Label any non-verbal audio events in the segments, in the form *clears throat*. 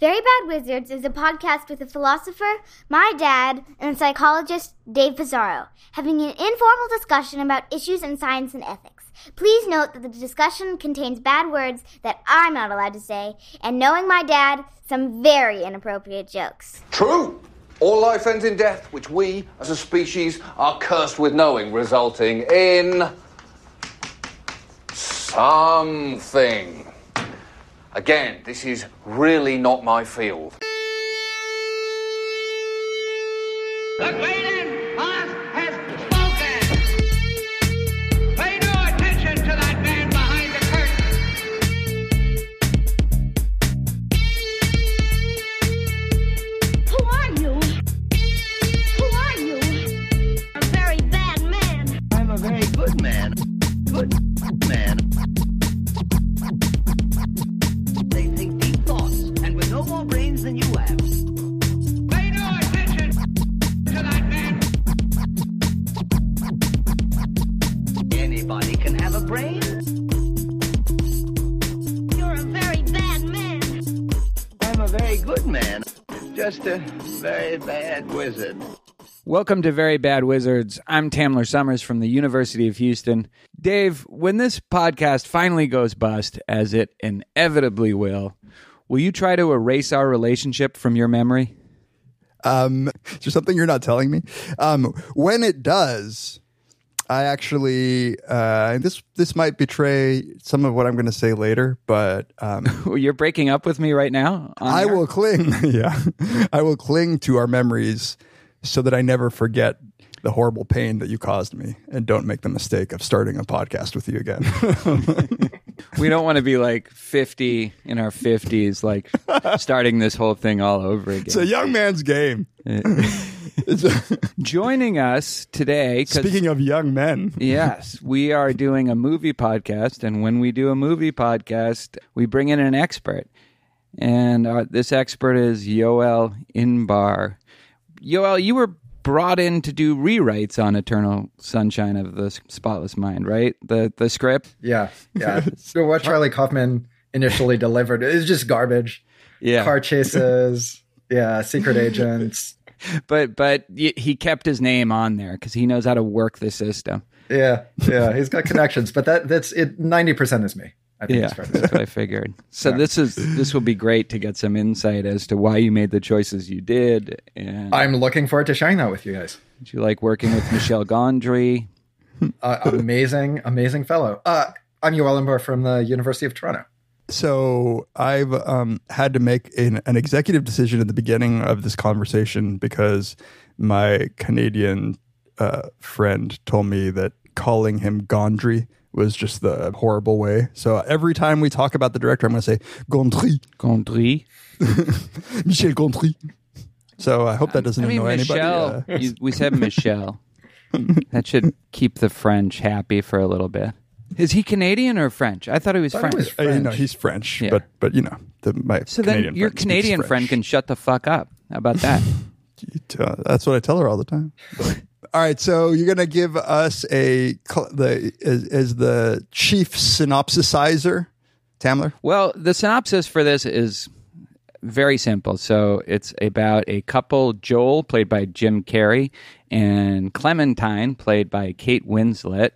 Very Bad Wizards is a podcast with a philosopher, my dad, and psychologist, Dave Pizarro, having an informal discussion about issues in science and ethics. Please note that the discussion contains bad words that I'm not allowed to say, and knowing my dad, some very inappropriate jokes. True. All life ends in death, which we, as a species, are cursed with knowing, resulting in. something. Again, this is really not my field. Welcome to Very Bad Wizards. I'm Tamler Sommers from the University of Houston. Dave, when this podcast finally goes bust, as it inevitably will, will you try to erase our relationship from your memory? Um, is there something you're not telling me? Um, when it does, I actually uh, this this might betray some of what I'm going to say later, but um, *laughs* You're breaking up with me right now? I will cling. *laughs* Yeah, I will cling to our memories so that I never forget the horrible pain that you caused me, and don't make the mistake of starting a podcast with you again. *laughs* We don't want to be like 50 in our 50s, like starting this whole thing all over again. it's a young man's game. *laughs* Joining us today. speaking of young men, Yes, we are doing a movie podcast, and when we do a movie podcast, we bring in an expert, and uh, this expert is Yoel Inbar. Yoel, you were brought in to do rewrites on Eternal Sunshine of the Spotless Mind, right? The the script. Yeah, yeah. *laughs* so what Charlie Kaufman initially delivered is just garbage. Yeah, Car chases, *laughs* yeah, secret agents. but but he kept his name on there because he knows how to work the system. Yeah, yeah. He's got connections, but that that's it. Ninety percent is me. I think Yeah, it's fair that's what I figured. *laughs* So this is this will be great to get some insight as to why you made the choices you did, and I'm looking forward to sharing that with you guys. Did you like working with Michelle Gondry? *laughs* Uh, amazing, amazing fellow. Uh, I'm Yoel Inbar from the University of Toronto. So I've um, had to make an, an executive decision at the beginning of this conversation because my Canadian uh, friend told me that calling him Gondry was just the horrible way. So every time we talk about the director, I'm going to say Gondry, Gondry. *laughs* Michel Gondry. So I hope that doesn't I mean, annoy anybody. Michelle. Uh, you, we said Michelle. *laughs* that should keep the French happy for a little bit. Is he Canadian or French? I thought he was Thought French. he was uh, you know, he's French, Yeah. but but you know, the, my so Canadian then your friend Canadian French. friend can shut the fuck up. How about that? *laughs* Uh, that's what I tell her all the time. All right, so you're gonna give us a the as, as the chief synopsisizer, Tamler. Well, the synopsis for this is very simple. So it's about a couple, Joel, played by Jim Carrey, and Clementine, played by Kate Winslet,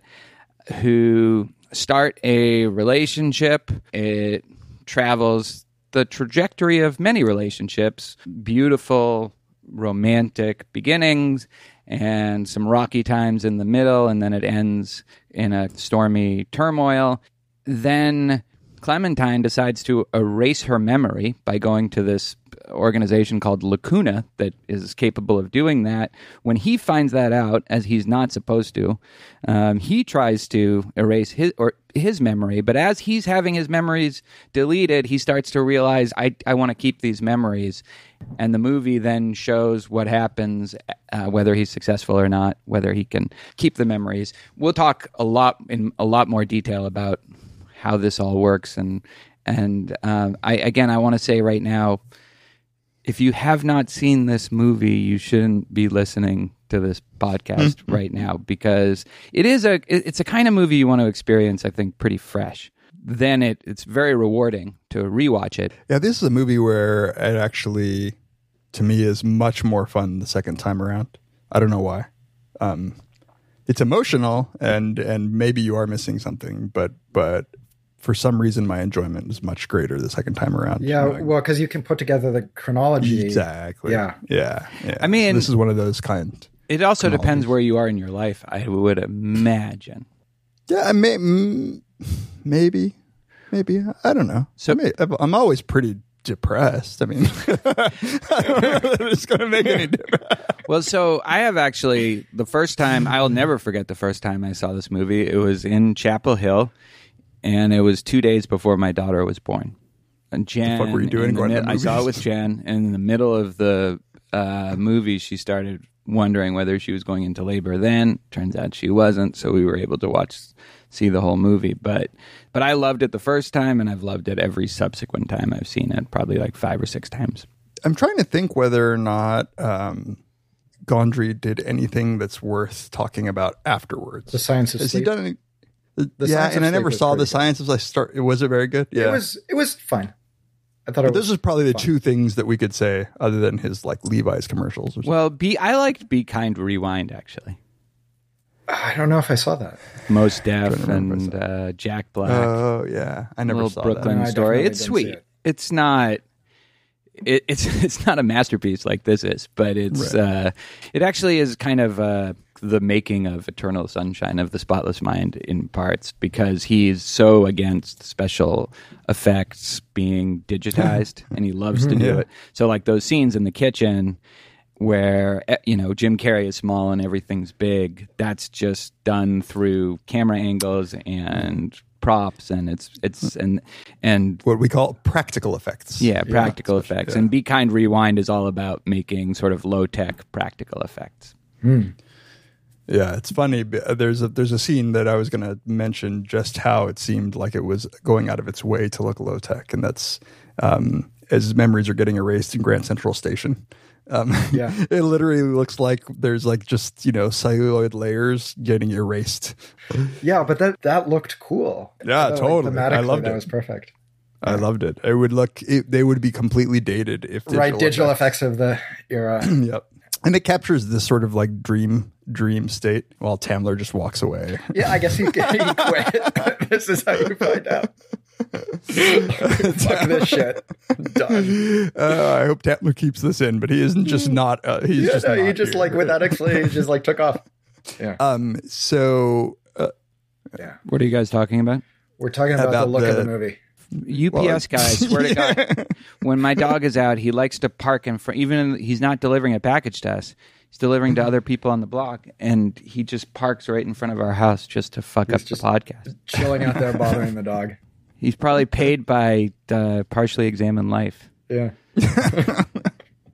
who start a relationship. It travels the trajectory of many relationships, beautiful, romantic beginnings. And some rocky times in the middle, and then it ends in a stormy turmoil. Then Clementine decides to erase her memory by going to this organization called Lacuna that is capable of doing that. When he finds that out, as he's not supposed to, um, he tries to erase his or his memory. But as he's having his memories deleted, he starts to realize, I, I want to keep these memories. And the movie then shows what happens, uh, whether he's successful or not, whether he can keep the memories. We'll talk a lot in a lot more detail about how this all works and and um, I again I want to say right now if you have not seen this movie you shouldn't be listening to this podcast right now because it is a it's a kind of movie you want to experience I think pretty fresh then it it's very rewarding to rewatch it. Yeah, this is a movie where it actually, to me, is much more fun the second time around. I don't know why. Um, it's emotional, and and maybe you are missing something, but but for some reason, my enjoyment is much greater the second time around. Yeah, Like, well, because you can put together the chronology. exactly. Yeah. yeah, yeah. I mean- So this is one of those kind. It also depends where you are in your life. I would imagine. Yeah, I may, maybe, maybe. I don't know. So- I may, I'm always pretty depressed. I mean, *laughs* I don't know that it's going to make any difference. Well, so I have actually the first time I'll never forget the first time I saw this movie. It was in Chapel Hill, and it was two days before my daughter was born. And Jen, fuck were you doing in the to mid- I saw it with Jan, and in the middle of the uh, movie, she started wondering whether she was going into labor. Then turns out she wasn't, so we were able to watch see the whole movie. But but I loved it the first time, and I've loved it every subsequent time I've seen it, probably like five or six times. I'm trying to think whether or not um, Gondry did anything that's worth talking about afterwards. The Science of Has Sleep. he done any? The yeah, Science and I never saw the good. science as I start. Was it very good? Yeah, It was it was fine. I thought it But was. those are probably the fun. two things that we could say, other than his like Levi's commercials. Or something. Well, be I liked Be Kind Rewind actually. I don't know if I saw that. Mos Def remember if I and uh, Jack Black. oh yeah, I never little saw Brooklyn No, story. It's sweet. it. It's not. It, it's *laughs* it's not a masterpiece like this is, but it's uh, it actually is kind of uh, the making of Eternal Sunshine of the Spotless Mind in parts because he's so against special effects being digitized *laughs* and he loves to mm-hmm. do Yeah. it. So like those scenes in the kitchen where eh, you know Jim Carrey is small and everything's big. That's just done through camera angles and props, and it's it's hmm. and and. What we call practical effects. yeah, practical effects. yeah. And Be Kind Rewind is all about making sort of low tech practical effects. Hmm. Yeah, it's funny. uh, There's a there's a scene that I was going to mention just how it seemed like it was going out of its way to look low tech, and that's um, as memories are getting erased in Grand Central Station. Um, Yeah. *laughs* it literally looks like there's like just you know celluloid layers getting erased. Yeah, but that that looked cool. Yeah, felt totally. I loved that it. was perfect. I loved it. It would look it, they would be completely dated if digital right, digital effects- effects of the era. *clears throat* Yep. And it captures this sort of like dream dream state while Tamler just walks away. yeah, I guess he, *laughs* he quit. *laughs* this is how you find out. *laughs* Fuck this shit. Done. Uh, I hope Tamler keeps this in, but he isn't just not. Uh, he's Yeah, just no, he just here. like without explanation, he just like took off. Yeah, Um. So uh, yeah. What are you guys talking about? We're talking about, About the look of the- the movie. UPS guy, I swear to God, *laughs* when my dog is out, he likes to park in front. Even he's not delivering a package to us; he's delivering to other people on the block, and he just parks right in front of our house just to fuck up just- the podcast. Chilling out there, bothering the dog. *laughs* He's probably paid by uh, partially examined life. Yeah. *laughs*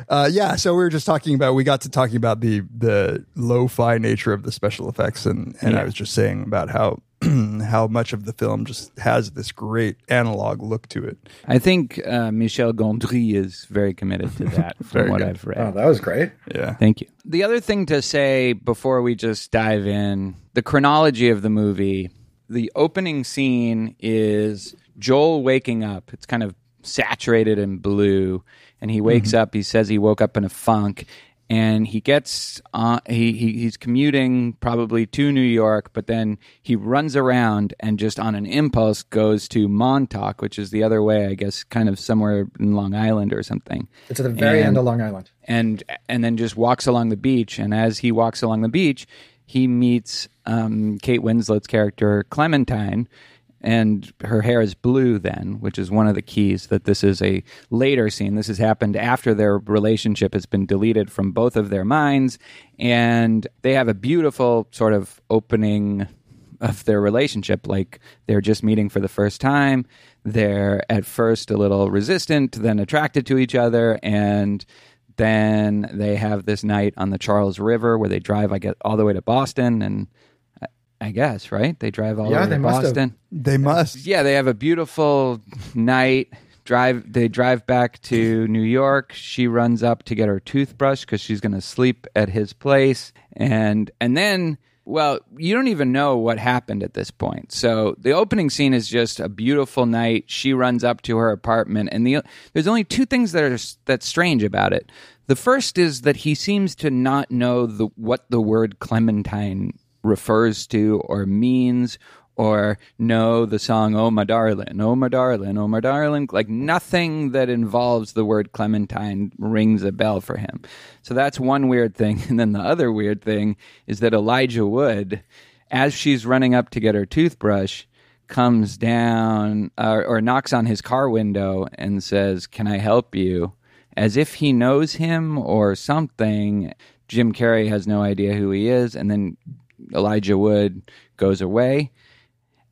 uh, yeah. So we were just talking about. We got to talking about the the lo-fi nature of the special effects, and and I was just saying about how *clears throat* how much of the film just has this great analog look to it. I think uh, Michel Gondry is very committed to that, *laughs* from what good. I've read. Oh, that was great. Yeah. Thank you. The other thing to say before we just dive in the chronology of the movie, the opening scene is Joel waking up. It's kind of saturated in blue, and he wakes up. He says he woke up in a funk. And he gets on. He, he he's commuting probably to New York, but then he runs around and just on an impulse goes to Montauk, which is the other way, I guess, kind of somewhere in Long Island or something It's at the very And- end of Long Island. and and then just walks along the beach. And as he walks along the beach, he meets um, Kate Winslet's character Clementine, and her hair is blue. Then, which is one of the keys that this is a later scene. This has happened after their relationship has been deleted from both of their minds, and they have a beautiful sort of opening of their relationship. Like they're just meeting for the first time. They're at first a little resistant, then attracted to each other, and then they have this night on the Charles River where they drive, I guess, all the way to Boston, and I- guess right, they drive all Yeah, way they to must have. Boston. They must. Yeah, they have a beautiful night. Drive. They drive back to New York. She runs up to get her toothbrush because she's going to sleep at his place, and and then Well, you don't even know what happened at this point. So the opening scene is just a beautiful night. She runs up to her apartment, and the there's only two things that are that's strange about it. The first is that he seems to not know the what the word Clementine refers to or means or know the song "Oh My Darling," "Oh My Darling," "Oh My Darling." Like nothing that involves the word Clementine rings a bell for him. So that's one weird thing. *laughs* And then the other weird thing is that Elijah Wood, as she's running up to get her toothbrush, comes down uh, or knocks on his car window and says, "Can I help you?" As if he knows him or something. Jim Carrey has no idea who he is, and then Elijah Wood goes away.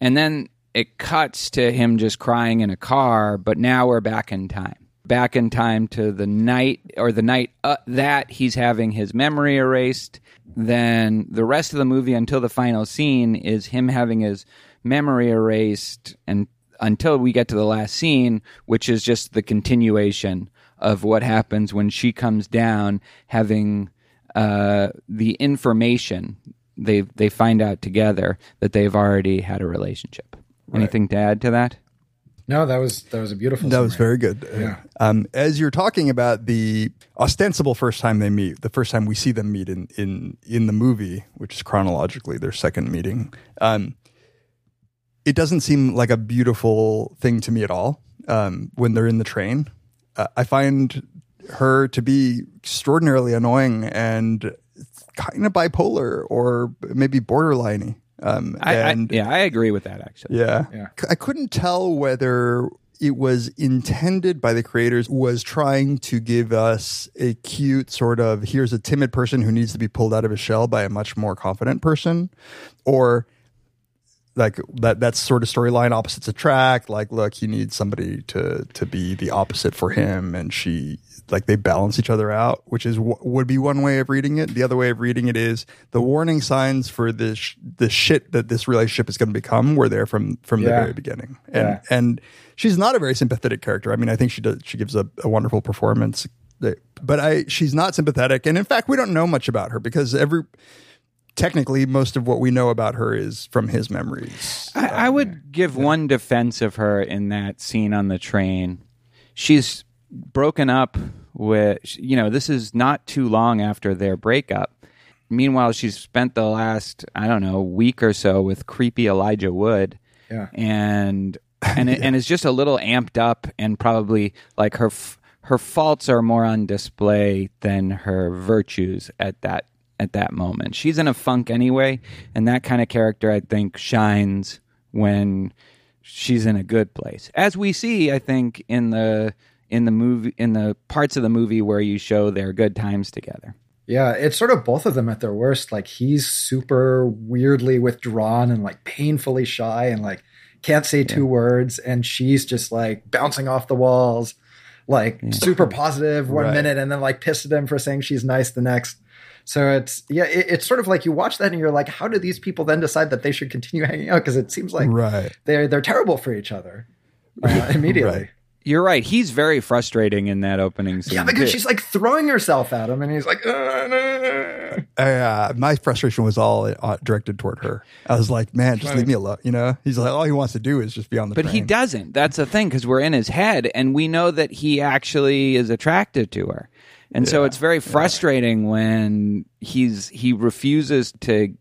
And then it cuts to him just crying in a car, but now we're back in time. Back in time to the night or the night uh, that he's having his memory erased. Then the rest of the movie until the final scene is him having his memory erased and until we get to the last scene, which is just the continuation of what happens when she comes down having uh, the information they they find out together that they've already had a relationship. Anything to add to that? No, that was that was a beautiful. That was very good. Yeah. Um, as you're talking about the ostensible first time they meet, the first time we see them meet in in in the movie, which is chronologically their second meeting, um, it doesn't seem like a beautiful thing to me at all. Um, when they're in the train, uh, I find her to be extraordinarily annoying and kind of bipolar or maybe borderliney. Um, I, I, and yeah, I agree with that actually. yeah. Yeah. C- I couldn't tell whether it was intended by the creators was trying to give us a cute sort of here's a timid person who needs to be pulled out of his shell by a much more confident person or like that that's sort of storyline opposites attract like look you need somebody to to be the opposite for him and she like they balance each other out which is w- would be one way of reading it. The other way of reading it is the warning signs for this sh- the shit that this relationship is going to become were there from from the very beginning. And Yeah. and she's not a very sympathetic character. I mean i think she does she gives a, a wonderful performance. But i she's not sympathetic. And in fact we don't know much about her because every technically most of what we know about her is from his memories. I, I um, would give one defense of her in that scene on the train. She's broken up with, you know, this is not too long after their breakup. Meanwhile, she's spent the last, I don't know, week or so with creepy Elijah Wood. Yeah. And *laughs* and it, and is just a little amped up and probably like her f- her faults are more on display than her virtues at that at that moment. She's in a funk anyway, and that kind of character I think shines when she's in a good place. As we see, I think in the in the movie in the parts of the movie where you show their good times together. Yeah, it's sort of both of them at their worst. Like he's super weirdly withdrawn and like painfully shy and like can't say two words, and she's just like bouncing off the walls, like super positive one Right. minute and then like pissed at him for saying she's nice the next. So it's yeah, it, it's sort of like you watch that and you're like, how do these people then decide that they should continue hanging out? Because it seems like right. they're they're terrible for each other uh, *laughs* immediately. Right. You're right. He's very frustrating in that opening scene. Yeah, because too. she's like throwing herself at him, and he's like, "Uh, uh." Uh, my frustration was all uh, directed toward her. I was like, man, just leave me alone. You know, he's like, all he wants to do is just be on the But he doesn't. That's the thing because we're in his head and we know that he actually is attracted to her. And so it's very frustrating when he's he refuses to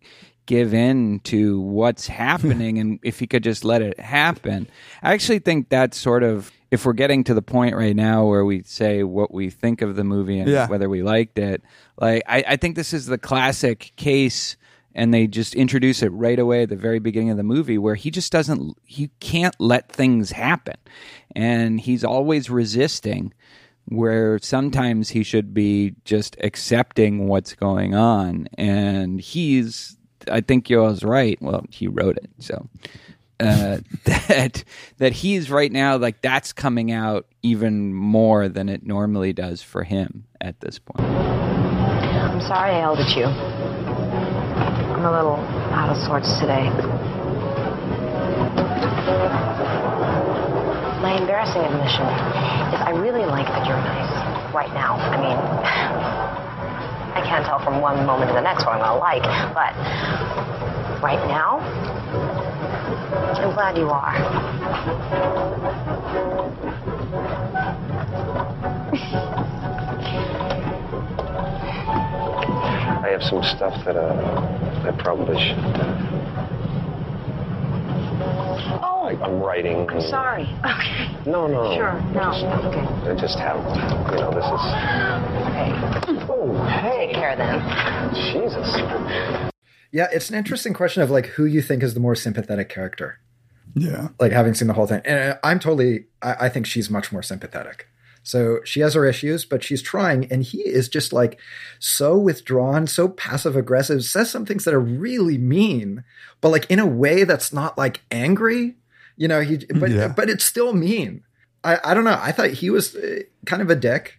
give in to what's happening and if he could just let it happen. I actually think that's sort of if we're getting to the point right now where we say what we think of the movie and Yeah. whether we liked it, like I, I think this is the classic case and they just introduce it right away at the very beginning of the movie where he just doesn't he can't let things happen. And he's always resisting where sometimes he should be just accepting what's going on. And he's i think yoel's right. Well he wrote it so uh, *laughs* that that he's right now like that's coming out even more than it normally does for him at this point I'm sorry I yelled at you. I'm a little out of sorts today. My embarrassing admission is I really like that you're nice right now. I mean, *laughs* I can't tell from one moment to the next what I'm to like, but Right now? I'm glad you are. I have some stuff that uh, I probably should. Oh, I'm writing. I'm sorry. Okay. No, no. Sure. No. Okay. I just have, you know, this is. Okay. Oh, hey. Take care then. Jesus. Yeah, it's an interesting question of like who you think is the more sympathetic character. Yeah. Like having seen the whole thing, and uh, I'm totally. I, I think she's much more sympathetic. So she has her issues, but she's trying, and he is just like so withdrawn, so passive aggressive. Says some things that are really mean, but like in a way that's not like angry. You know, he but Yeah. but it's still mean. I I don't know. I thought he was uh, kind of a dick,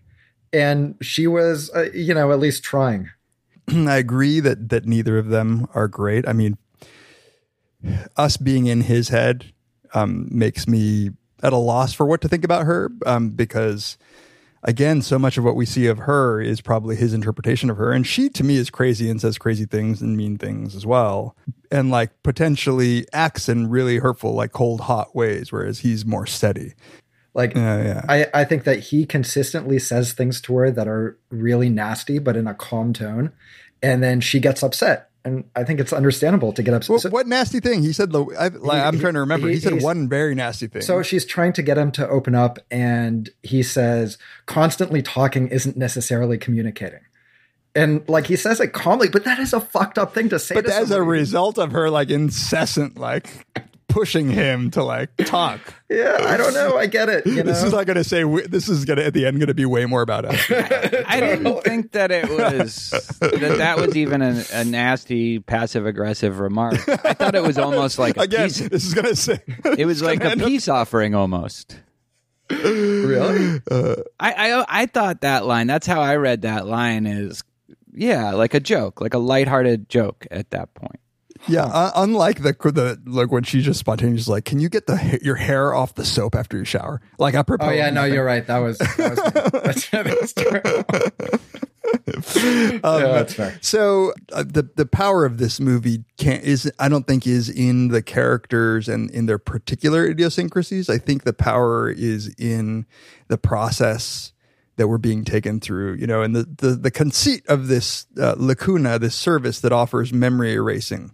and she was, uh, you know, at least trying. *clears throat* I agree that that neither of them are great. I mean, us being in his head um, makes me at a loss for what to think about her um, because, again, so much of what we see of her is probably his interpretation of her, and she to me is crazy and says crazy things and mean things as well, and like potentially acts in really hurtful, like cold, hot ways, whereas he's more steady. Like Yeah, yeah. I, I think that he consistently says things to her that are really nasty, but in a calm tone. And then she gets upset. And I think it's understandable to get upset. Well, So- what nasty thing he said? I, like, I'm he- trying to remember. He, he- said one very nasty thing. So she's trying to get him to open up, and he says, constantly talking isn't necessarily communicating. And like he says it calmly, but that is a fucked up thing to say. but to as a result of her like incessant like pushing him to like talk. yeah, I don't know. I get it. You know, This is not going to say. This is going to at the end going to be way more about us. *laughs* I didn't think that it was that that was even a, a nasty passive aggressive remark. I thought it was almost like a Again, peace. this is going to say. It was like a peace offering almost. really. Uh, I, I I thought that line. That's how I read that line. Is yeah, like a joke, like a lighthearted joke at that point. Yeah, uh, unlike the the like when she just spontaneously like, can you get the your hair off the soap after you shower? Like I propose. Oh yeah, no, you're right. That was, that was *laughs* that's, that's true. *laughs* Um, yeah, that's fair. So uh, the the power of this movie can't is I don't think is in the characters and in their particular idiosyncrasies. I think the power is in the process that we're being taken through. You know, and the the, the conceit of this uh, lacuna, this service that offers memory erasing.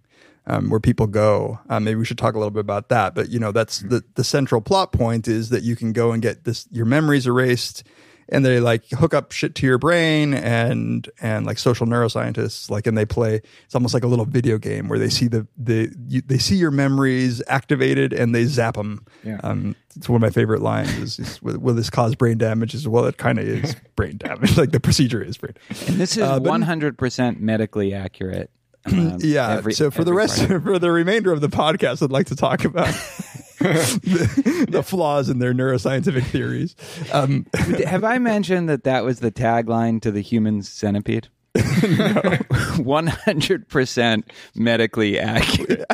Um, where people go. Um, maybe we should talk a little bit about that. But you know, that's the the central plot point is that you can go and get this your memories erased, and they like hook up shit to your brain and and like social neuroscientists like and they play it's almost like a little video game where they see the the you, they see your memories activated and they zap them Yeah. um it's one of my favorite lines is, is will, will this cause brain damage as well it kind of is *laughs* brain damage *laughs* like the procedure is brain And this is Uh, one hundred percent medically accurate. Um, *clears throat* yeah every- so for the rest part of it. for the remainder of the podcast i'd like to talk about *laughs* the, the flaws in their neuroscientific theories um have I mentioned that that was the tagline to the Human Centipede? *laughs* *laughs* One hundred percent medically accurate.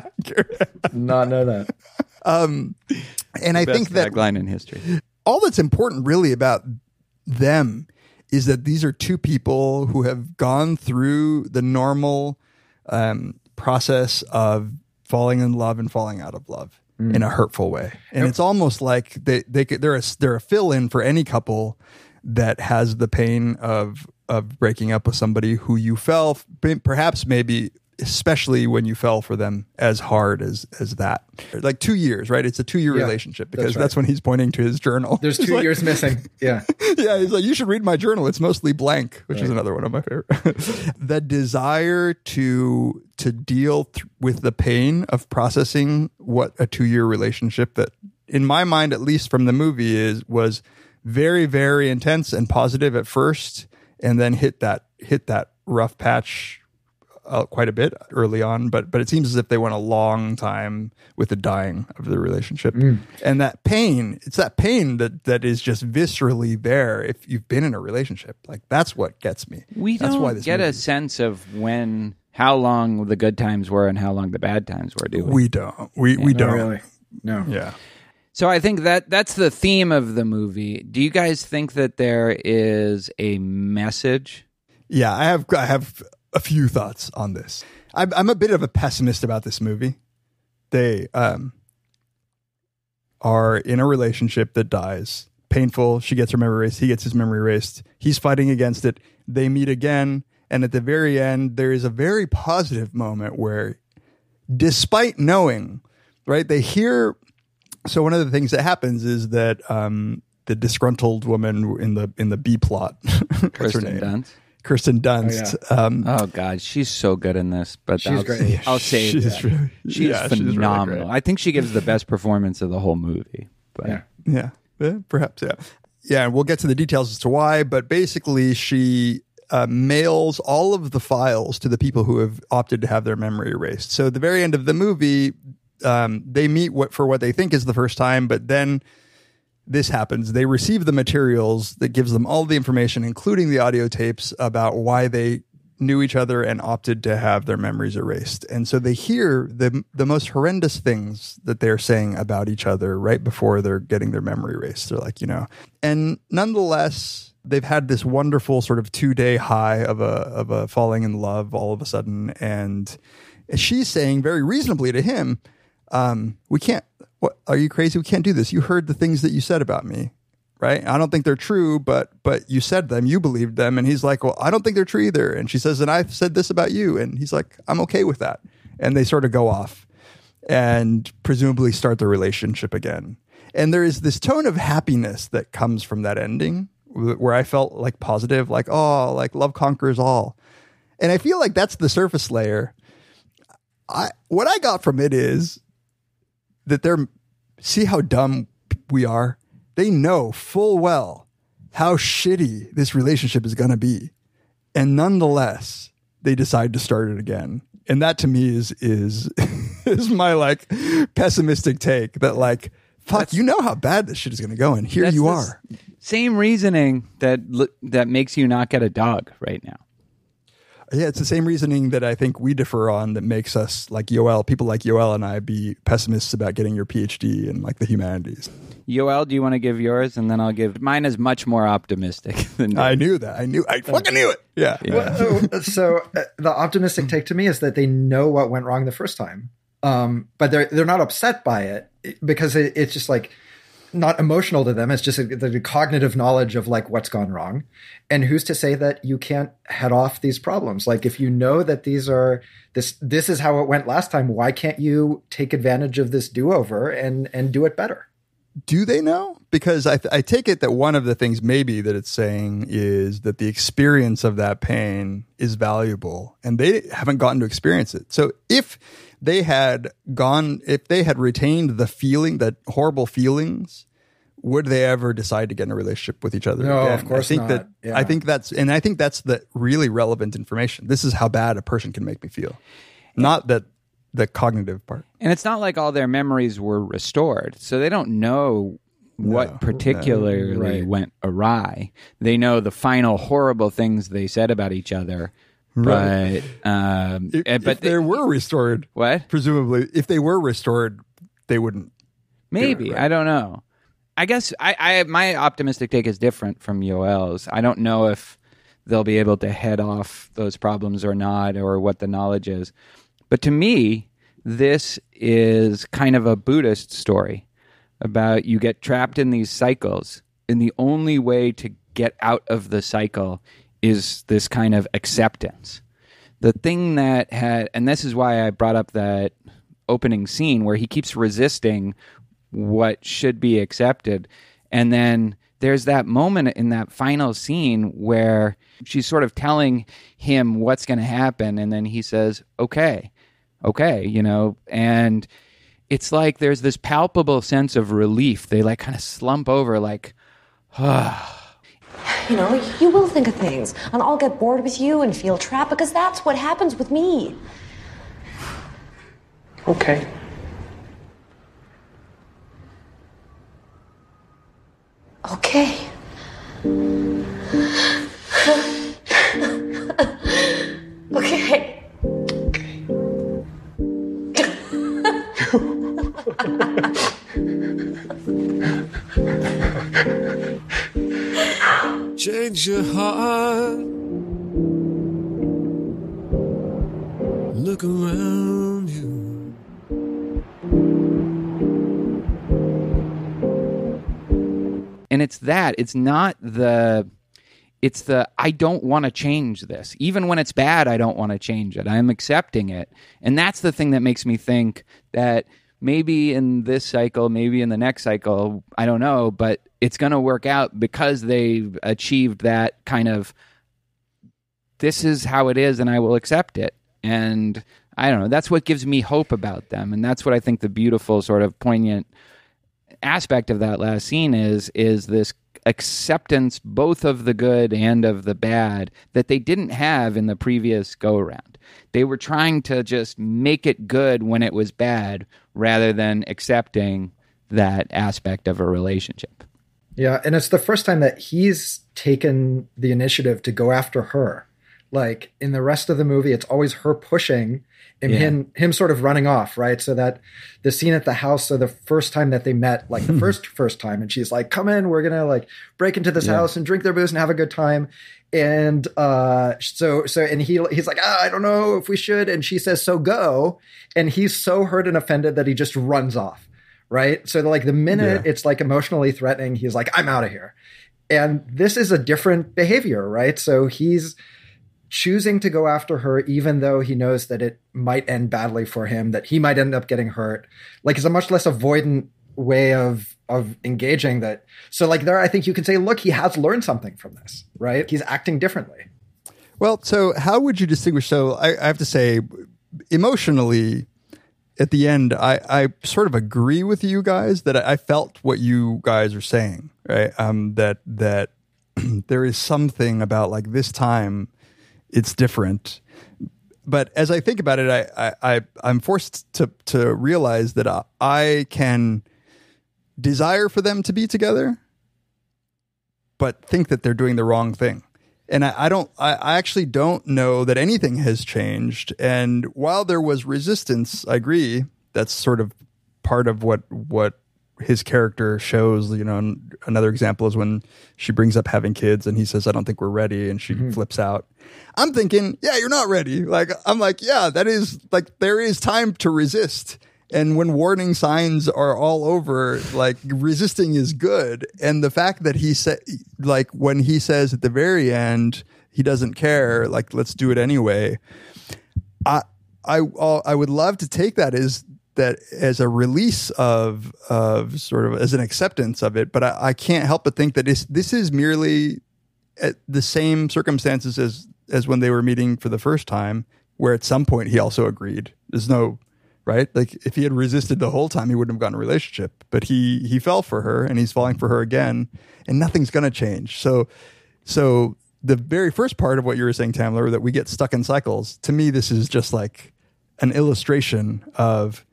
Not know that. and i Best think that tagline in history. all that's important really about them is that these are two people who have gone through the normal um, process of falling in love and falling out of love in a hurtful way, and it's almost like they they could, they're a they're a fill in for any couple that has the pain of of breaking up with somebody who you fell perhaps maybe especially when you fell for them as hard as as that like two years right it's a two year Yeah, relationship that's because right. that's when he's pointing to his journal There's *laughs* two like- years missing. Yeah. *laughs* yeah, he's like, you should read my journal. It's mostly blank, which is another one of my favorite. *laughs* the desire to to deal th- with the pain of processing what a two year relationship that, in my mind, at least from the movie, is was very very intense and positive at first, and then hit that hit that rough patch uh, quite a bit early on, but but it seems as if they went a long time with the dying of the relationship, and that pain. It's that pain that that is just viscerally there if you've been in a relationship. Like that's what gets me. We that's don't why this get a sense of when, how long the good times were and how long the bad times were, do we? We don't. We we don't. really. No. Yeah. So I think that that's the theme of the movie. Do you guys think that there is a message? Yeah, I have I have a few thoughts on this. I'm, I'm a bit of a pessimist about this movie. They um, are in a relationship that dies. Painful. She gets her memory erased. He gets his memory erased. He's fighting against it. They meet again. And at the very end, there is a very positive moment where, despite knowing, right, they hear. So one of the things that happens is that um, the disgruntled woman in the in the B plot, *laughs* what's her Kirsten name? Dunst. Kirsten Dunst. um, Oh God, she's so good in this. But She's I'll, great. I'll *laughs* say She's that. really- she's yeah, she's really phenomenal. I think she gives the best performance of the whole movie. But Yeah. Yeah, yeah, perhaps. Yeah, yeah. And we'll get to the details as to why. But basically, she uh, mails all of the files to the people who have opted to have their memory erased. So at the very end of the movie, um, they meet what for what they think is the first time, but then this happens. They receive the materials that gives them all the information, including the audio tapes about why they knew each other and opted to have their memories erased. And so they hear the the most horrendous things that they're saying about each other right before they're getting their memory erased. They're like, you know, and nonetheless, they've had this wonderful sort of two day high of a of a falling in love all of a sudden, and she's saying very reasonably to him, um, "We can't. What are you crazy? We can't do this. You heard the things that you said about me." Right? I don't think they're true, but but you said them, you believed them, and he's like, "Well, I don't think they're true either." And she says, "And I've said this about you," and he's like, "I'm okay with that." And they sort of go off and presumably start the relationship again. And there is this tone of happiness that comes from that ending where I felt like positive, like, oh, like love conquers all. And I feel like that's the surface layer. I what I got from it is that they're see how dumb we are. They know full well how shitty this relationship is going to be. And nonetheless, they decide to start it again. And that to me is is *laughs* is my like pessimistic take that like fuck, you know how bad this shit is going to go and here you are. Same reasoning that that makes you not get a dog right now. Yeah, it's the same reasoning that I think we differ on that makes us like Yoel, people like Yoel and I be pessimists about getting your PhD in like the humanities. Yoel, do you want to give yours, and then I'll give mine. Is much more optimistic *laughs* than I knew that. I knew I fucking knew it. Yeah. so so, uh, the optimistic take to me is that they know what went wrong the first time, um, but they're they're not upset by it because it, it's just like not emotional to them. It's just a, the cognitive knowledge of like what's gone wrong, and who's to say that you can't head off these problems? Like if you know that these are this this is how it went last time, why can't you take advantage of this do over and and do it better? do they know? Because I, I take it that one of the things maybe that it's saying is that the experience of that pain is valuable and they haven't gotten to experience it. So if they had gone, if they had retained the feeling, that horrible feelings, would they ever decide to get in a relationship with each other? No, again? of course I think not. that Yeah. I think that's and I think that's the really relevant information. This is how bad a person can make me feel, not that the cognitive part. And it's not like all their memories were restored, so they don't know what particularly Right. went awry. They know the final horrible things they said about each other, but um, If, eh, but if they were restored, what? presumably if they were restored they wouldn't Maybe right. I don't know. I guess I, I my optimistic take is different from Yoel's. I don't know if they'll be able to head off those problems or not, or what the knowledge is. But to me, this is kind of a Buddhist story about you get trapped in these cycles, and the only way to get out of the cycle is this kind of acceptance. The thing that had, and this is why I brought up that opening scene where he keeps resisting what should be accepted. And then there's that moment in that final scene where she's sort of telling him what's going to happen. And then he says, okay, okay, you know, and it's like there's this palpable sense of relief. They like kind of slump over, like, *sighs* ah. You know, you will think of things, and I'll get bored with you and feel trapped because that's what happens with me. Okay. Okay. okay. *laughs* Change your heart. look around you. and it's that it's not the it's the i don't want to change this even when it's bad i don't want to change it i'm accepting it and that's the thing that makes me think that maybe in this cycle maybe in the next cycle i don't know but it's going to work out because they've achieved that kind of this is how it is and i will accept it and i don't know that's what gives me hope about them and that's what i think the beautiful sort of poignant aspect of that last scene is is this acceptance both of the good and of the bad that they didn't have in the previous go around. They were trying to just make it good when it was bad rather than accepting that aspect of a relationship. Yeah, and it's the first time that he's taken the initiative to go after her. Like in the rest of the movie, it's always her pushing and Yeah. him him sort of running off, right? So that the scene at the house, so the first time that they met, like the *laughs* first first time, and she's like, "Come in, we're gonna like break into this Yeah. house and drink their booze and have a good time." And uh, so so and he he's like, ah, "I don't know if we should," and she says, "So go," and he's so hurt and offended that he just runs off, right? So like the minute it's like emotionally threatening, he's like, "I'm out of here." And this is a different behavior, right? So he's choosing to go after her even though he knows that it might end badly for him that he might end up getting hurt like it's a much less avoidant way of of engaging that so like there i think you can say look he has learned something from this right he's acting differently Well, so how would you distinguish? So I, I have to say, emotionally, at the end, I, I sort of agree with you guys that I, felt what you guys are saying, right? Um, that that *clears throat* there is something about like this time, it's different. But as I think about it, I, I, I I'm forced to to realize that I, I can desire for them to be together, but think that they're doing the wrong thing. And I, I don't, I, I actually don't know that anything has changed. And while there was resistance, I agree. That's sort of part of what what his character shows. You know, another example is when she brings up having kids, and he says, "I don't think we're ready," and she mm-hmm. flips out. I'm thinking, yeah, you're not ready. Like, I'm like, yeah, that is like there is time to resist. And when warning signs are all over, like resisting is good. And the fact that he said, like when he says at the very end, he doesn't care, like let's do it anyway. I I I would love to take that as that as a release of of sort of as an acceptance of it, but I, I can't help but think that this this is merely at the same circumstances as as when they were meeting for the first time, where at some point he also agreed. There's no right like if he had resisted the whole time he wouldn't have gotten a relationship but he he fell for her and he's falling for her again and nothing's going to change so so the very first part of what you were saying tamler that we get stuck in cycles to me this is just like an illustration of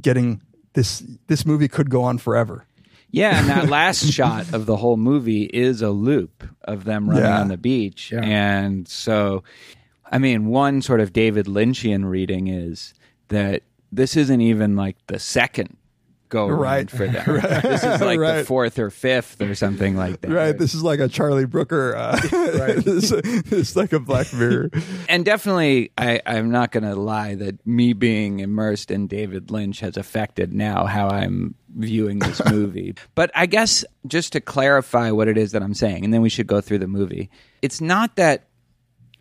getting this this movie could go on forever Yeah, and that *laughs* last shot of the whole movie is a loop of them running Yeah. on the beach. Yeah. And so, I mean, one sort of David Lynchian reading is that this isn't even like the second go Right. for them. *laughs* This is like the fourth or fifth or something like that. right. This is like a charlie brooker uh, *laughs* this, it's like a black mirror. And definitely I, i'm not going to lie that me being immersed in david lynch has affected now how i'm viewing this *laughs* movie. But i guess just to clarify what it is that i'm saying and then we should go through the movie. It's not that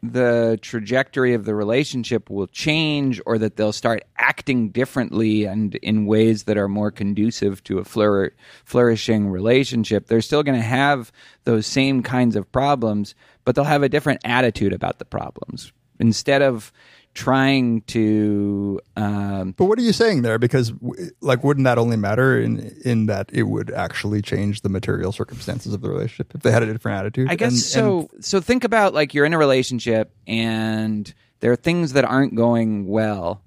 the trajectory of the relationship will change or that they'll start acting differently and in ways that are more conducive to a flour- flourishing relationship they're still going to have those same kinds of problems but they'll have a different attitude about the problems. Instead of trying to um, But what are you saying there? Because like, wouldn't that only matter in in that it would actually change the material circumstances of the relationship if they had a different attitude? I guess And- so. so think about like you're in a relationship and there are things that aren't going well.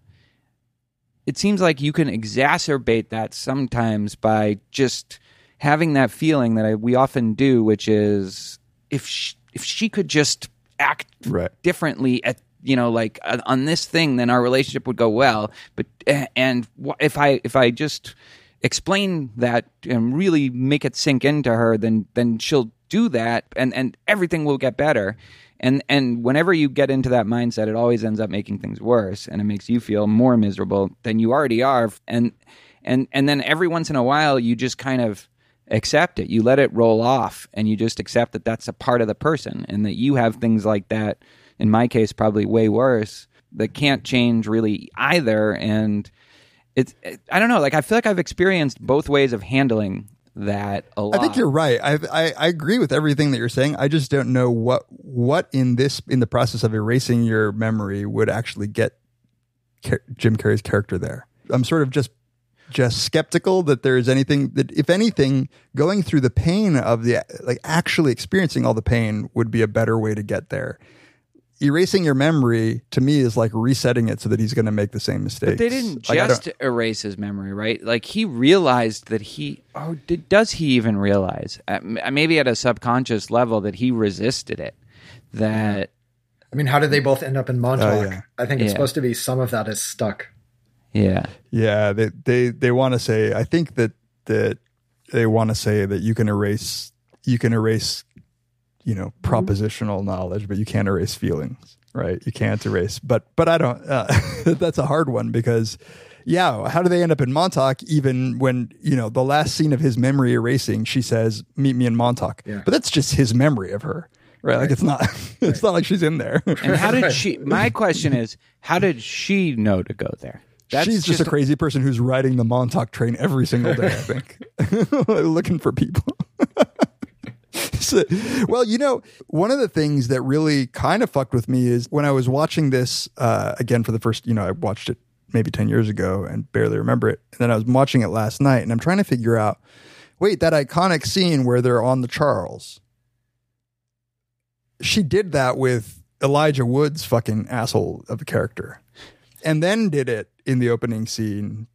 It seems like you can exacerbate that sometimes by just having that feeling that I, we often do, which is if she, if she could just act Right. differently at you know like uh, on this thing, then our relationship would go well. But uh, and if I if I just explain that and really make it sink into her, then then she'll do that and and everything will get better. And and whenever you get into that mindset it always ends up making things worse and it makes you feel more miserable than you already are. And and and then every once in a while you just kind of accept it. You let it roll off and you just accept that that's a part of the person and that you have things like that in my case probably way worse that can't change really either and it's i don't know like i feel like i've experienced both ways of handling that a lot I think you're right. I, I I agree with everything that you're saying. I just don't know what what in this in the process of erasing your memory would actually get Car- Jim Carrey's character there. I'm sort of just just skeptical that there is anything that if anything going through the pain of the like actually experiencing all the pain would be a better way to get there. Erasing your memory to me is like resetting it so that he's going to make the same mistakes. But they didn't Like, just erase his memory, right? Like he realized that he. Oh, did, does he even realize? Uh, maybe at a subconscious level that he resisted it. That I mean, how did they both end up in Montauk? Oh, yeah. I think it's Yeah. supposed to be some of that is stuck. yeah, Yeah, they they they want to say. I think that that they want to say that you can erase you can erase you know propositional knowledge, but you can't erase feelings, right? You can't erase. But but I don't. Uh, *laughs* that's a hard one because. Yeah, how do they end up in Montauk? Even when you know the last scene of his memory erasing, she says, "Meet me in Montauk." Yeah. But that's just his memory of her, right? Like it's not. *laughs* It's not like she's in there. and how did she? *laughs* My question is, how did she know to go there? She's just, a crazy person who's riding the Montauk train every single day, I think, looking for people. *laughs* So- well, you know, one of the things that really kind of fucked with me is when I was watching this uh, again for the first, you know, I watched it maybe 10 years ago and barely remember it. And then I was watching it last night and I'm trying to figure out wait, that iconic scene where they're on the Charles, she did that with Elijah Wood's fucking asshole of a character and then did it in the opening scene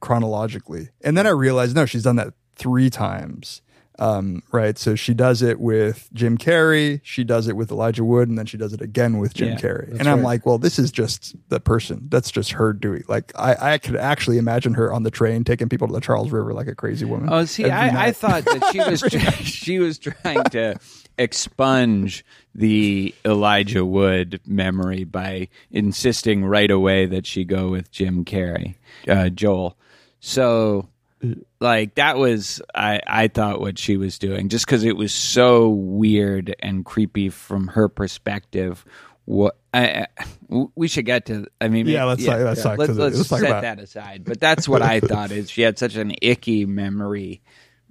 chronologically. And then I realized, no, she's done that three times. Um, right. So she does it with Jim Carrey, she does it with Elijah Wood, and then she does it again with Jim Yeah, Carrey. And I'm right. like, well, this is just the person. That's just her doing. Like, I, I could actually imagine her on the train taking people to the Charles River like a crazy woman. Oh, see, I, I thought that she was *laughs* she was trying to expunge the Elijah Wood memory by insisting right away that she go with Jim Carrey, uh, Joel. So, like that was I I thought what she was doing just because it was so weird and creepy from her perspective. What I, I- we should get to. I mean, Yeah, let's talk- let's talk to let's, let's let's talk set about- that aside. But that's what I thought is she had such an icky memory,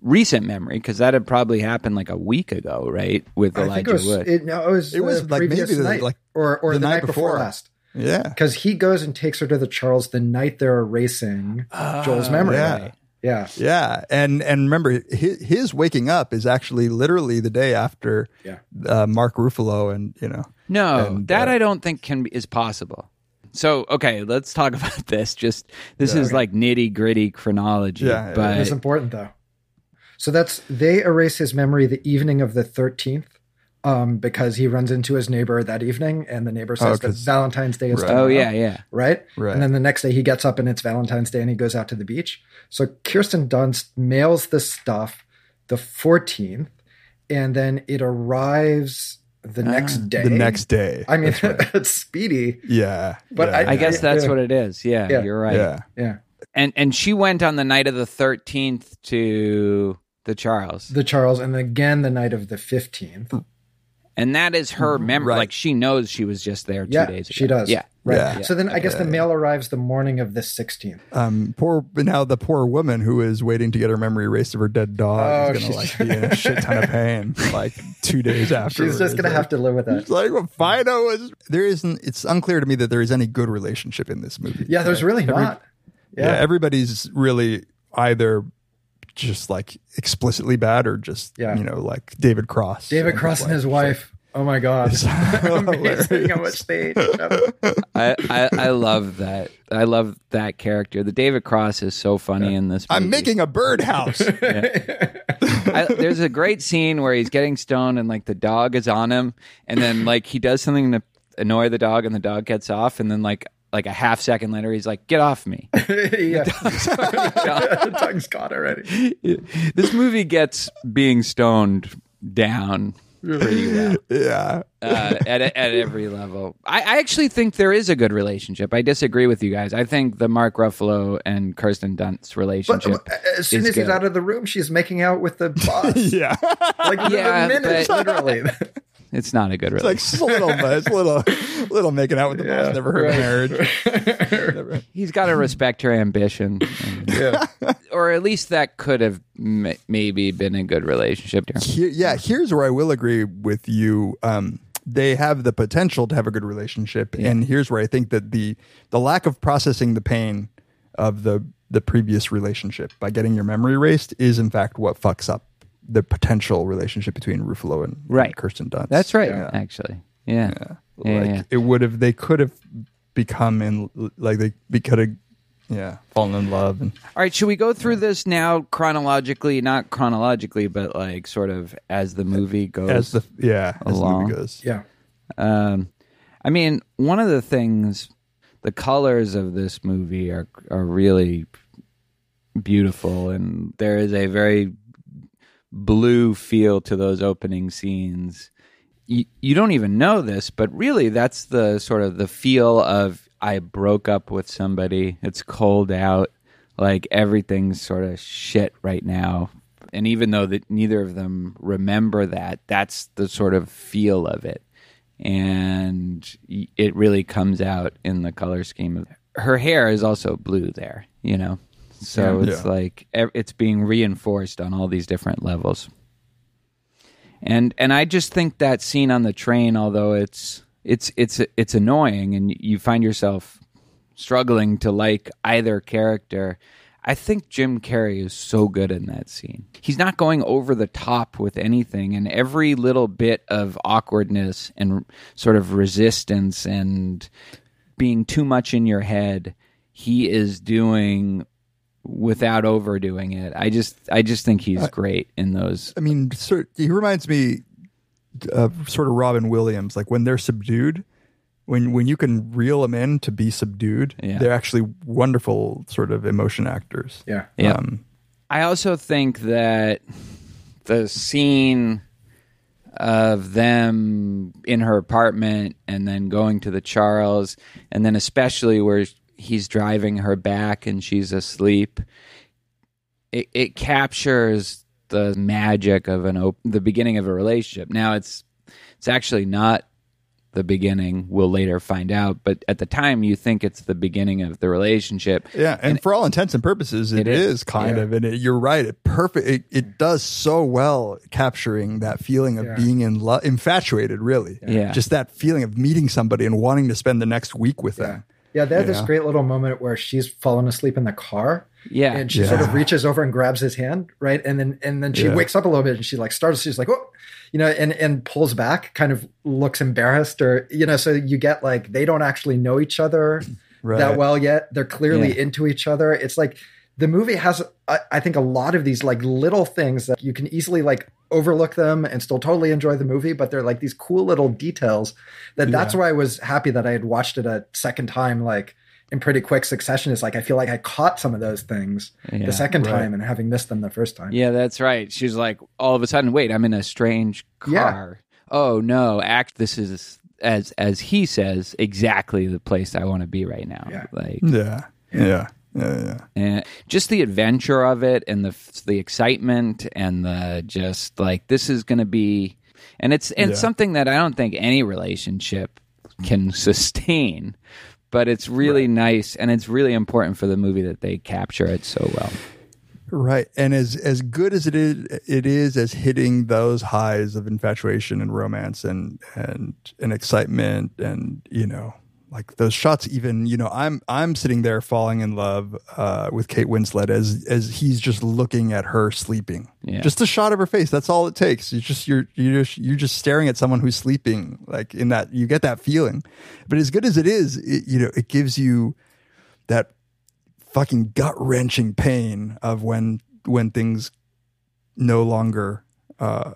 recent memory, because that had probably happened like a week ago, right? With I think Elijah it was. Wood. It, no, it was. It was like maybe the- night, like or or the the, night night, before. before. last. yeah. Because he goes and takes her to the Charles the night they're erasing ah, Joel's memory. yeah. Yeah. Yeah, and and remember, his, his waking up is actually literally the day after Yeah. uh, Mark Ruffalo, and you know, no, and, that uh, I don't think can be, is possible. So okay, let's talk *laughs* about this. Just this Yeah, is okay. like nitty gritty chronology, Yeah, it but It's important though. So that's they erase his memory the evening of the thirteenth, um, because he runs into his neighbor that evening, and the neighbor says that 'cause- Valentine's Day is Right. tomorrow. oh yeah, yeah. right? Right. And then the next day he gets up and it's Valentine's Day and he goes out to the beach. So Kirsten Dunst mails the stuff the 14th and then it arrives the next day. Ah, the next day. I mean, That's right. *laughs* it's speedy. yeah, But yeah, I- I guess that's Yeah. what it is. Yeah, Yeah. you're right. yeah. Yeah. And and she went on the night of the thirteenth to the Charles. The Charles and again the night of the 15th. And that is her memory. Right. Like she knows she was just there two Yeah, days ago. she does. Yeah. Right. Yeah. So then I guess the mail arrives the morning of the 16th. Um, poor now the poor woman who is waiting to get her memory erased of her dead dog Oh, is gonna like *laughs* be in a shit ton of pain like two days after. She's just going to have to live with that. It's like well, Fido is there isn't. It's unclear to me that there is any good relationship in this movie. Yeah, there's really Every- not. Yeah. Yeah. everybody's really either just like explicitly bad or just Yeah. you know like David Cross. David Cross and his wife. Oh my God. *laughs* *laughs* Amazing on which stage. I, I, I love that. I love that character. The David Cross is so funny in this. I'm making a birdhouse. *laughs* I, there's a great scene where he's getting stoned and like the dog is on him, and then like he does something to annoy the dog, and the dog gets off, and then like like a half second later, he's like, "Get off me." *laughs* *laughs* yeah. the tongue's gone already. *laughs* this movie gets being stoned down pretty well Yeah. uh, at at every level. I, I actually think there is a good relationship. I disagree with you guys. I think the Mark Ruffalo and Kirsten Dunst But relationship. uh, as soon as he's good. out of the room, she's making out with the boss. Yeah. Like Yeah, minutes, but- literally. It's not a good relationship. It's like relationship. just a little, it's a little, *laughs* little making out with the boss. Never heard of marriage. *laughs* Never- He's got to respect her ambition, yeah. *laughs* or at least that could have m- maybe been a good relationship. Here, yeah, here's where I will agree with you. Um, they have the potential to have a good relationship, and here's where I think that the the lack of processing the pain of the the previous relationship by getting your memory erased is in fact what fucks up the potential relationship between Ruffalo and, and Kirsten Dunst. That's right, Yeah. actually. Yeah, yeah, like yeah. it would have. They could have become in like they, they could have, yeah, fallen in love and All right, should we go through this now chronologically? Not chronologically, but like sort of as the movie goes. as the yeah as the along. movie goes. Yeah. Um, I mean, one of the things, the colors of this movie are are really beautiful, and there is a very blue feel to those opening scenes. You, you don't even know this, but really, that's the sort of the feel of I broke up with somebody. It's cold out, like everything's sort of shit right now. And even though that neither of them remember that, that's the sort of feel of it and it really comes out in the color scheme of her hair is also blue there you know so Yeah. it's Yeah. like it's being reinforced on all these different levels and and i just think that scene on the train although it's it's it's it's annoying and you find yourself struggling to like either character I think Jim Carrey is so good in that scene. He's not going over the top with anything, and every little bit of awkwardness and sort of resistance and being too much in your head, he is doing without overdoing it. I just, I just think he's great in those. I mean, sort, he reminds me of sort of Robin Williams. Like when they're subdued, when when you can reel them in to be subdued, Yeah. they're actually wonderful sort of emotion actors. Yeah. Yeah. Um, I also think that the scene of them in her apartment and then going to the Charles, and then especially where he's driving her back and she's asleep, it, it captures the magic of an op- the beginning of a relationship. Now it's it's actually not the beginning. We'll later find out, but at the time you think it's the beginning of the relationship. yeah, and, for all intents and purposes, It it is. is, kind Yeah. of, and it, you're right. It perfect. It, it does so well capturing that feeling of Yeah. being in love, infatuated. Really, Yeah. just that feeling of meeting somebody and wanting to spend the next week with them. Yeah, they have this Yeah. great little moment where she's fallen asleep in the car. Yeah. And she Yeah. sort of reaches over and grabs his hand, right? And then and then she Yeah. wakes up a little bit and she like starts, she's like, oh, you know, and and pulls back, kind of looks embarrassed or you know, so you get like they don't actually know each other Right. that well yet. They're clearly Yeah. into each other. It's like the movie has I, I think a lot of these like little things that you can easily like overlook them and still totally enjoy the movie, but they're like these cool little details that that's why I was happy that I had watched it a second time like in pretty quick succession is like I feel like I caught some of those things Yeah. the second Right. time and having missed them the first time. Yeah, that's right. She's like, all of a sudden, wait, I'm in a strange car. Oh no, act. This is as as he says exactly the place I want to be right now. Yeah. Like, Yeah, yeah, yeah, yeah. and just the adventure of it, and the the excitement, and the just like this is going to be, and it's and Yeah. something that I don't think any relationship can *laughs* sustain. But it's really nice, and it's really important for the movie that they capture it so well. Right. And as as good as it is it is as hitting those highs of infatuation and romance and and and excitement and you know like those shots even you know I'm I'm sitting there falling in love uh with Kate Winslet as as he's just looking at her sleeping. Yeah. Just a shot of her face. That's all it takes. You just you're you're just you're just staring at someone who's sleeping like in that you get that feeling. But as good as it is, it, you know, it gives you that fucking gut wrenching pain of when when things no longer uh,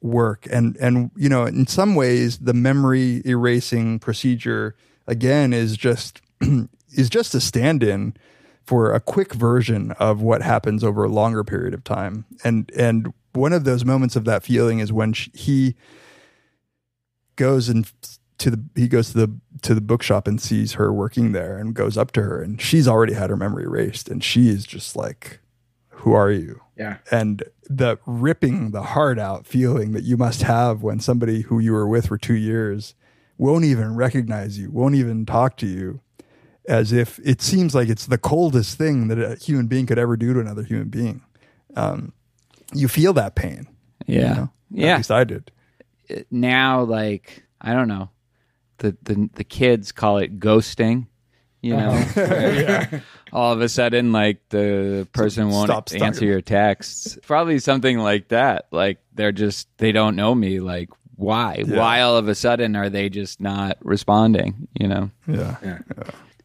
work and and you know in some ways the memory erasing procedure again is just *clears throat* is just a stand-in for a quick version of what happens over a longer period of time and and one of those moments of that feeling is when she, he goes and to the he goes to the to the bookshop and sees her working there and goes up to her and she's already had her memory erased and she is just like who are you Yeah. and the ripping the heart out feeling that you must have when somebody who you were with for two years won't even recognize you, won't even talk to you, as if it seems like it's the coldest thing that a human being could ever do to another human being. Um, you feel that pain. you Yeah. know? At Yeah. least I did. now like I don't know. The the the kids call it ghosting. You know, *laughs* Yeah. *laughs* all of a sudden, like the person won't talking. answer your texts. Probably something like that. Like they're just they don't know me. Like why? Yeah. Why all of a sudden are they just not responding? You know. Yeah. Yeah,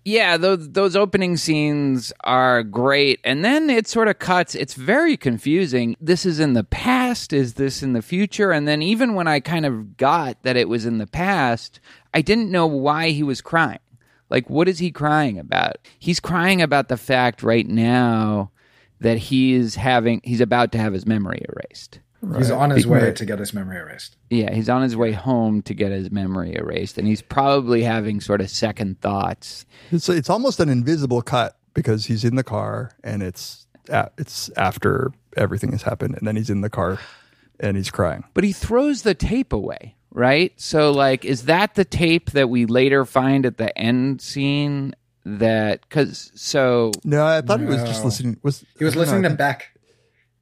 Yeah. those those opening scenes are great, and then it sort of cuts. It's very confusing. This is in the past. Is this in the future? And then even when I kind of got that it was in the past, I didn't know why he was crying. Like, what is he crying about? He's crying about the fact right now that he's having he's about to have his memory erased. He's on his way to get his memory erased. Yeah, he's on his way home to get his memory erased, and he's probably having sort of second thoughts. It's it's almost an invisible cut because he's in the car and it's it's after everything has happened and then he's in the car and he's crying. but he throws the tape away right so like is that the tape that we later find at the end scene that because so No, I thought he was just listening. Was He was I don't know, listening to think- Beck.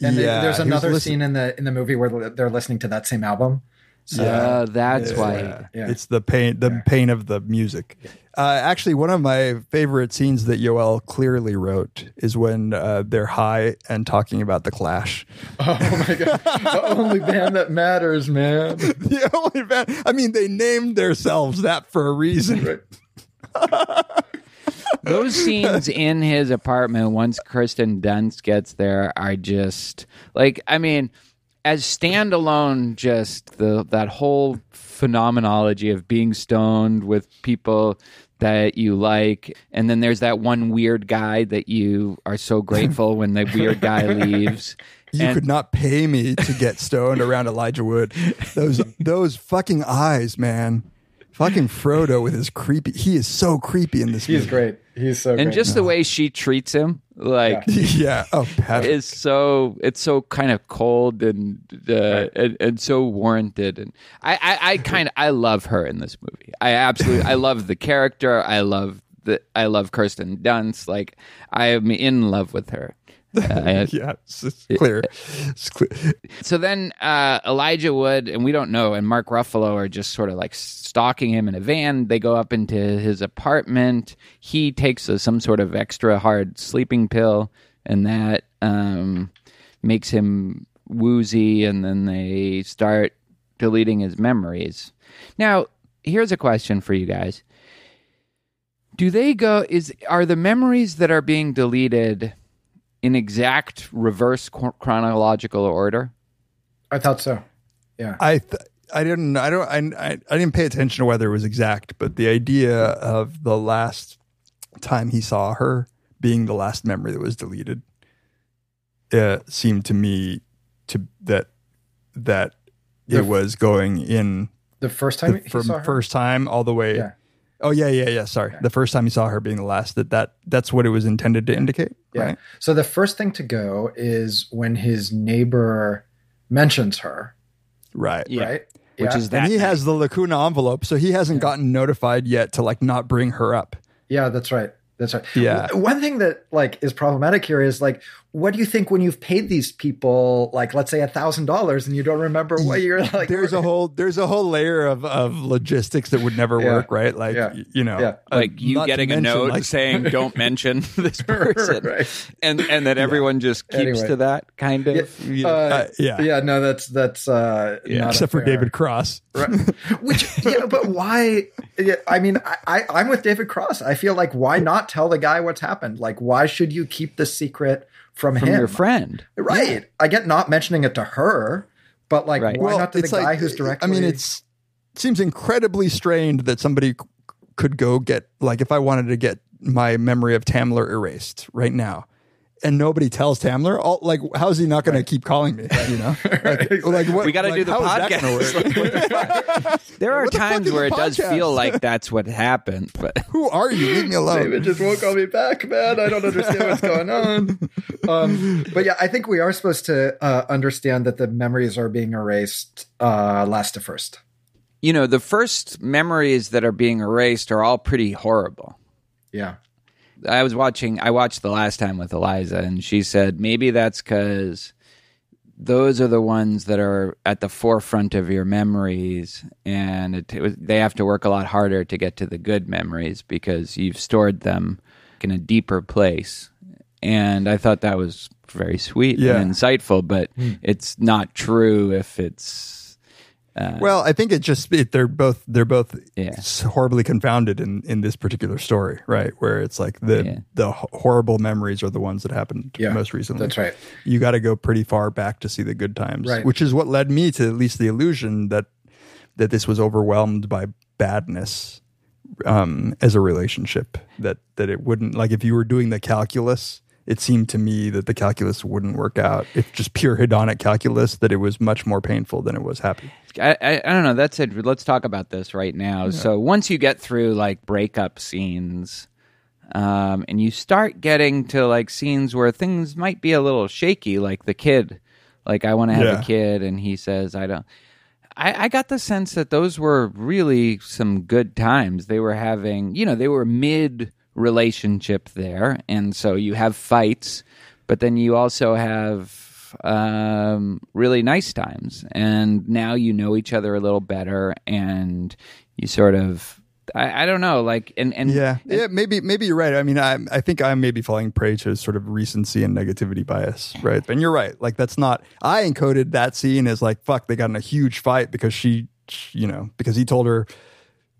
And they- Yeah, there's another listen- scene in the in the movie where they're listening to that same album. So, uh, that's why Yeah. Yeah. It's the pain, the pain of the music. Uh, actually, one of my favorite scenes that Yoel clearly wrote is when uh, they're high and talking about the Clash. *laughs* oh my god, the only band that matters, man. *laughs* the only band. I mean, they named themselves that for a reason. *laughs* those *laughs* scenes in his apartment once Kirsten Dunst gets there are just like I mean as standalone just the that whole phenomenology of being stoned with people that you like and then there's that one weird guy that you are so grateful when the weird guy *laughs* leaves You And- could not pay me to get stoned around Elijah Wood. Those those fucking eyes, man. Fucking Frodo with his creepy. He is so creepy in this. He's movie. great. He's so and great. just the *laughs* way she treats him like yeah. *laughs* Oh, is so it's so kind of cold and uh, and, and so warranted and I I, I kind of I love her in this movie. I absolutely I love the character. I love the I love Kirsten Dunst. Like I am in love with her. Uh, *laughs* yeah, it's, it's clear. It's clear. so then uh, Elijah Wood and we don't know and Mark Ruffalo are just sort of like stalking him in a van. They go up into his apartment. He takes a, some sort of extra hard sleeping pill, and that um, makes him woozy. And then they start deleting his memories. Now, here's a question for you guys: Do they go? Is are the memories that are being deleted in exact reverse chronological order? I thought so. Yeah. I th- I didn't I don't I, I I didn't pay attention to whether it was exact, but the idea of the last time he saw her being the last memory that was deleted uh, seemed to me to that that The- it was going in The first time the, he from saw her. first time all the way. Yeah. Oh yeah, yeah, yeah. Sorry, the first time he saw her being the last. That that that's what it was intended to indicate. Yeah. Right. So the first thing to go is when his neighbor mentions her, Right. right? Which Yeah. is that And he night. has the lacuna envelope, so he hasn't gotten notified yet to like not bring her up. Yeah, that's right. That's right. Yeah. One thing that like is problematic here is like, what do you think when you've paid these people like, let's say a thousand dollars, and you don't remember what you're like? there's a *laughs* whole there's a whole layer of, of logistics that would never Yeah. work, right? Like Yeah. you know, Yeah. uh, like you not to getting a note like- saying *laughs* don't mention *laughs* this person Right. and and that everyone just keeps Anyway. to that kind of Yeah, you know. uh, Uh, yeah. yeah, no, that's that's uh, Yeah. not except for David Cross. Right. Which, yeah, but why? Yeah, I mean, I, I, I'm with David Cross. I feel like why not tell the guy what's happened? Like, why should you keep the secret from, from him? your friend Right. I get not mentioning it to her, but like, Right. why not to the guy like- who's directly? I mean, it's seems incredibly strained that somebody could go get like if I wanted to get my memory of Tamler erased right now, and nobody tells Tamler, all, like, how's he not going to keep calling me? You know, *laughs* like, like what? We gotta like, do the how is that podcast. gonna? *laughs* There are What the times is where a it does feel like *laughs* that's what happened, but Who are you? Leave me alone. David just won't call me back, man. I don't understand what's going on. Um, but yeah, I think we are supposed to uh, understand that the memories are being erased uh, last to first. you know, the first memories that are being erased are all pretty horrible. Yeah. I was watching. I watched the last time with Eliza, and she said maybe that's because those are the ones that are at the forefront of your memories, and it, it was, they have to work a lot harder to get to the good memories because you've stored them in a deeper place. And I thought that was very sweet Yeah. and insightful, but hmm. it's not true if it's. Uh, Well, I think it just it, they're both they're both Yeah. s- horribly confounded in in this particular story, right? Where it's like the Yeah. the horrible memories are the ones that happened Yeah, most recently. that's right. You got to go pretty far back to see the good times, Right. which is what led me to at least the illusion that that this was overwhelmed by badness um, as a relationship. That that it wouldn't like if you were doing the calculus. It seemed to me that the calculus wouldn't work out. If just pure hedonic calculus, that it was much more painful than it was happy. I, I, I don't know. That's it. Let's talk about this right now. So once you get through like breakup scenes, um, and you start getting to like scenes where things might be a little shaky, like the kid, like I want to have Yeah. a kid, and he says I don't. I, I got the sense that those were really some good times. They were having, you know, they were mid relationship there, and so you have fights, but then you also have um, really nice times, and now you know each other a little better, and you sort of, I, I don't know, like, and and Yeah, yeah, maybe maybe you're right. I mean, I I think I'm maybe falling prey to sort of recency and negativity bias, right? And you're right. Like that's not. I encoded that scene as like fuck. They got in a huge fight because she, you know, because he told her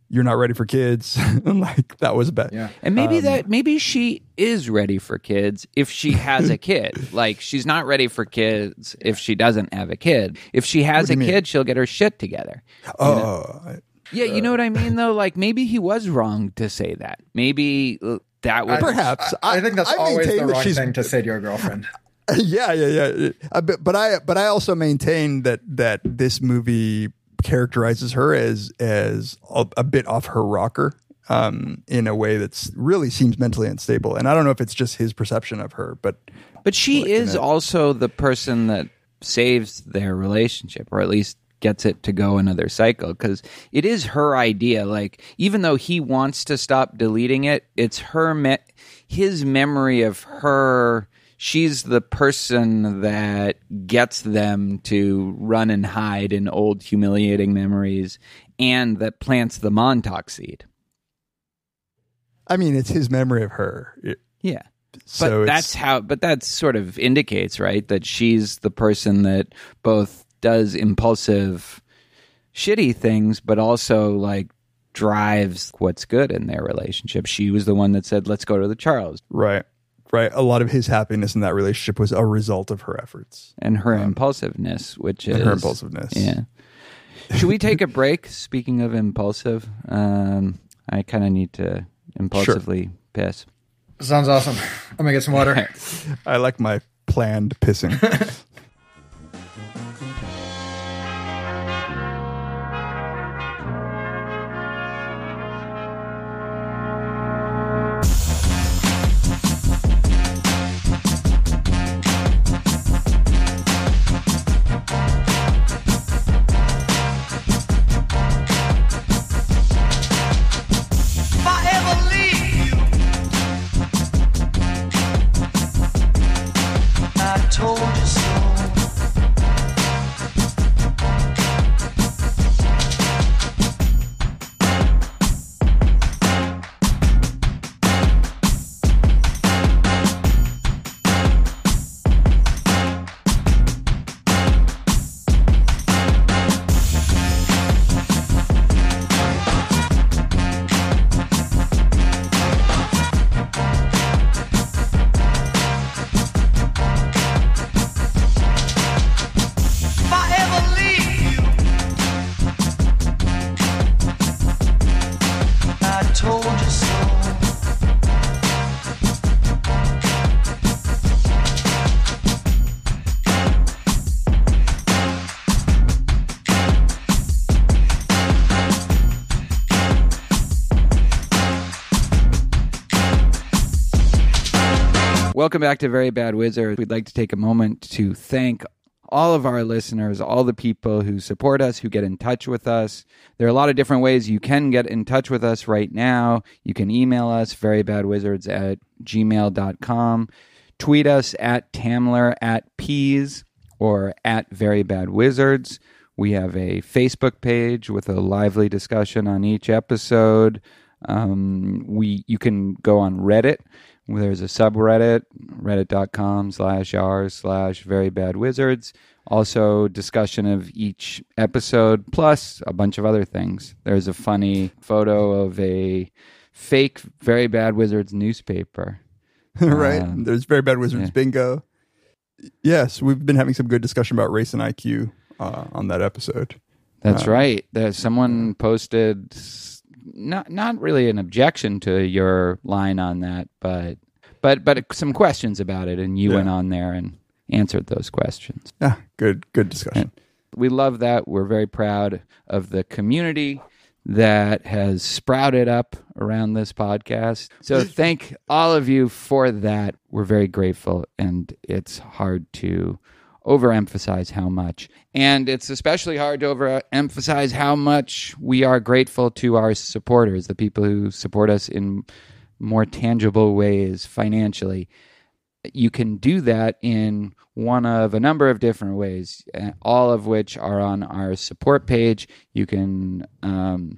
you're not ready for kids. and *laughs* like that was bad. Yeah. And maybe Um, that maybe she is ready for kids if she has a kid. *laughs* like she's not ready for kids if she doesn't have a kid. If she has a you mean? kid, she'll get her shit together. Oh, I- Yeah, you know what I mean though? *laughs* Like maybe he was wrong to say that. Maybe uh, that was perhaps. I, think that's I always the wrong she's- thing to say to your girlfriend. yeah, yeah, yeah. Uh, but, but I but I also maintain that that this movie characterizes her as as a, a bit off her rocker um, in a way that's really seems mentally unstable. And I don't know if it's just his perception of her, but But she Like, is you know- also the person that saves their relationship, or at least gets it to go another cycle, because it is her idea. Like, even though he wants to stop deleting it, it's her, me- his memory of her. She's the person that gets them to run and hide in old humiliating memories, and that plants the Montauk seed. I mean, it's his memory of her. It- Yeah. so but that's how but that sort of indicates right that she's the person that both does impulsive shitty things but also like drives what's good in their relationship she was the one that said let's go to the charles right, right. A lot of his happiness in that relationship was a result of her efforts. and her impulsiveness which is and her impulsiveness. yeah should we take a break speaking of impulsive um i kind of need to impulsively piss Sounds awesome. I'm gonna get some water. *laughs* I like my planned pissing. *laughs* Welcome back to Very Bad Wizard. We'd like to take a moment to thank all of our listeners, all the people who support us, who get in touch with us. There are a lot of different ways you can get in touch with us right now. You can email us, verybadwizards at gmail.com, tweet us at Tamler at Peez or at Very Bad Wizards. We have a Facebook page with a lively discussion on each episode. Um, we you can go on Reddit. There's a subreddit, reddit.com slash r slash very bad wizards. Also, discussion of each episode, plus a bunch of other things. There's a funny photo of a fake Very Bad Wizards newspaper. *laughs* right? Um, There's very bad wizards yeah. bingo. Yes, we've been having some good discussion about race and IQ uh, on that episode. That's Um, right. There's someone posted not not really an objection to your line on that, but but but some questions about it, and you Yeah. went on there and answered those questions. Yeah, good good discussion. We love that. We're very proud of the community that has sprouted up around this podcast. So thank all of you for that. We're very grateful, and it's hard to overemphasize how much. And it's especially hard to overemphasize how much we are grateful to our supporters, the people who support us in more tangible ways financially you can do that in one of a number of different ways, uh, all of which are on our support page. You can um,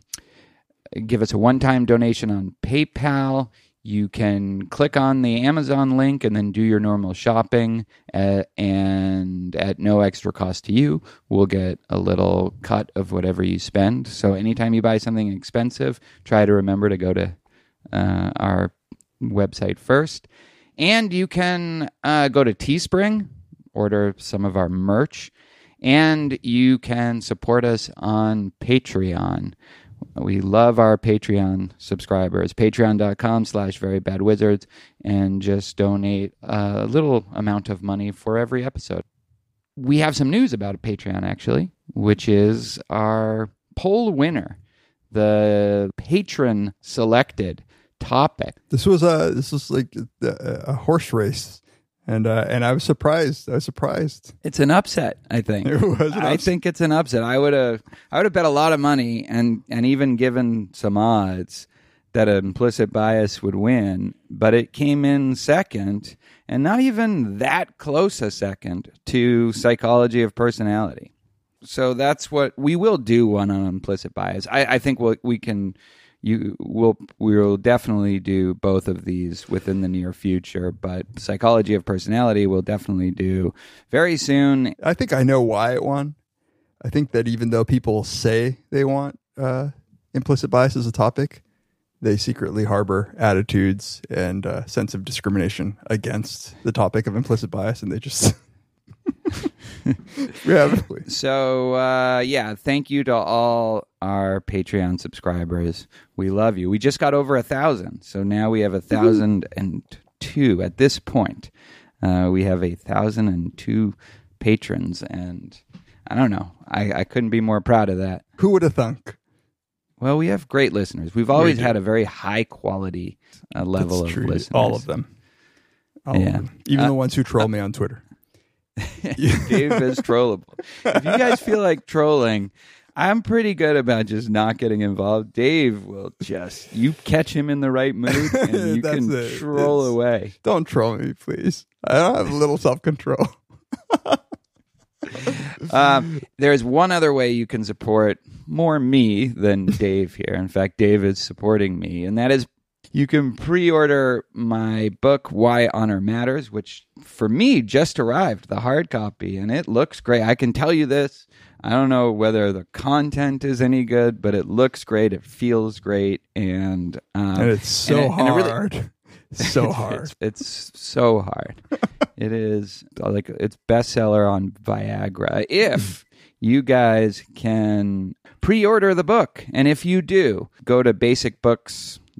give us a one time donation on PayPal. You can click on the Amazon link and then do your normal shopping, uh, and at no extra cost to you, we'll get a little cut of whatever you spend. So, anytime you buy something expensive, try to remember to go to uh, our website first. And you can uh, go to Teespring, order some of our merch, and you can support us on Patreon. We love our Patreon subscribers. Patreon.com slash very bad wizards, and just donate a little amount of money for every episode. We have some news about Patreon, actually, which is our poll winner, the patron selected topic. This was a this was like a, a horse race, and uh, and I was surprised. I was surprised. It's an upset, I think. *laughs* It was I think it's an upset. I would have I would have bet a lot of money and and even given some odds that an implicit bias would win, but it came in second and not even that close a second to psychology of personality. So that's what we will do one on implicit bias. I, I think we'll, we can you will we will definitely do both of these within the near future, but psychology of personality will definitely do very soon. I think I know why it won. I think that even though people say they want uh, implicit bias as a topic, they secretly harbor attitudes and uh, sense of discrimination against the topic of implicit bias, and they just *laughs* *laughs* yeah. So uh, yeah, thank you to all our Patreon subscribers. We love you. We just got over a thousand, so now we have a thousand and two at this point. Uh, we have a thousand and two patrons, and I don't know. I, I couldn't be more proud of that. Who would have thunk? Well, we have great listeners. We've always had a very high quality uh, level That's of true. listeners. All of them. All Yeah. of them. Even Uh, the ones who troll me on Twitter. *laughs* Dave is trollable. If you guys feel like trolling, I'm pretty good about just not getting involved. Dave will just you catch him in the right mood and *laughs* you can it. troll It's- away. Don't troll me, please. I don't have a little self control. *laughs* Um, there's one other way you can support more me than Dave here. In fact, Dave is supporting me, and that is you can pre-order my book Why Honor Matters, which for me just arrived, the hard copy, and it looks great. I can tell you this. I don't know whether the content is any good, but it looks great. It feels great, and um, and it's so and it- and it really- hard. so *laughs* hard. it's, it's so hard. *laughs* it is like it's bestseller on Viagra. If you guys can pre-order the book, and if you do, go to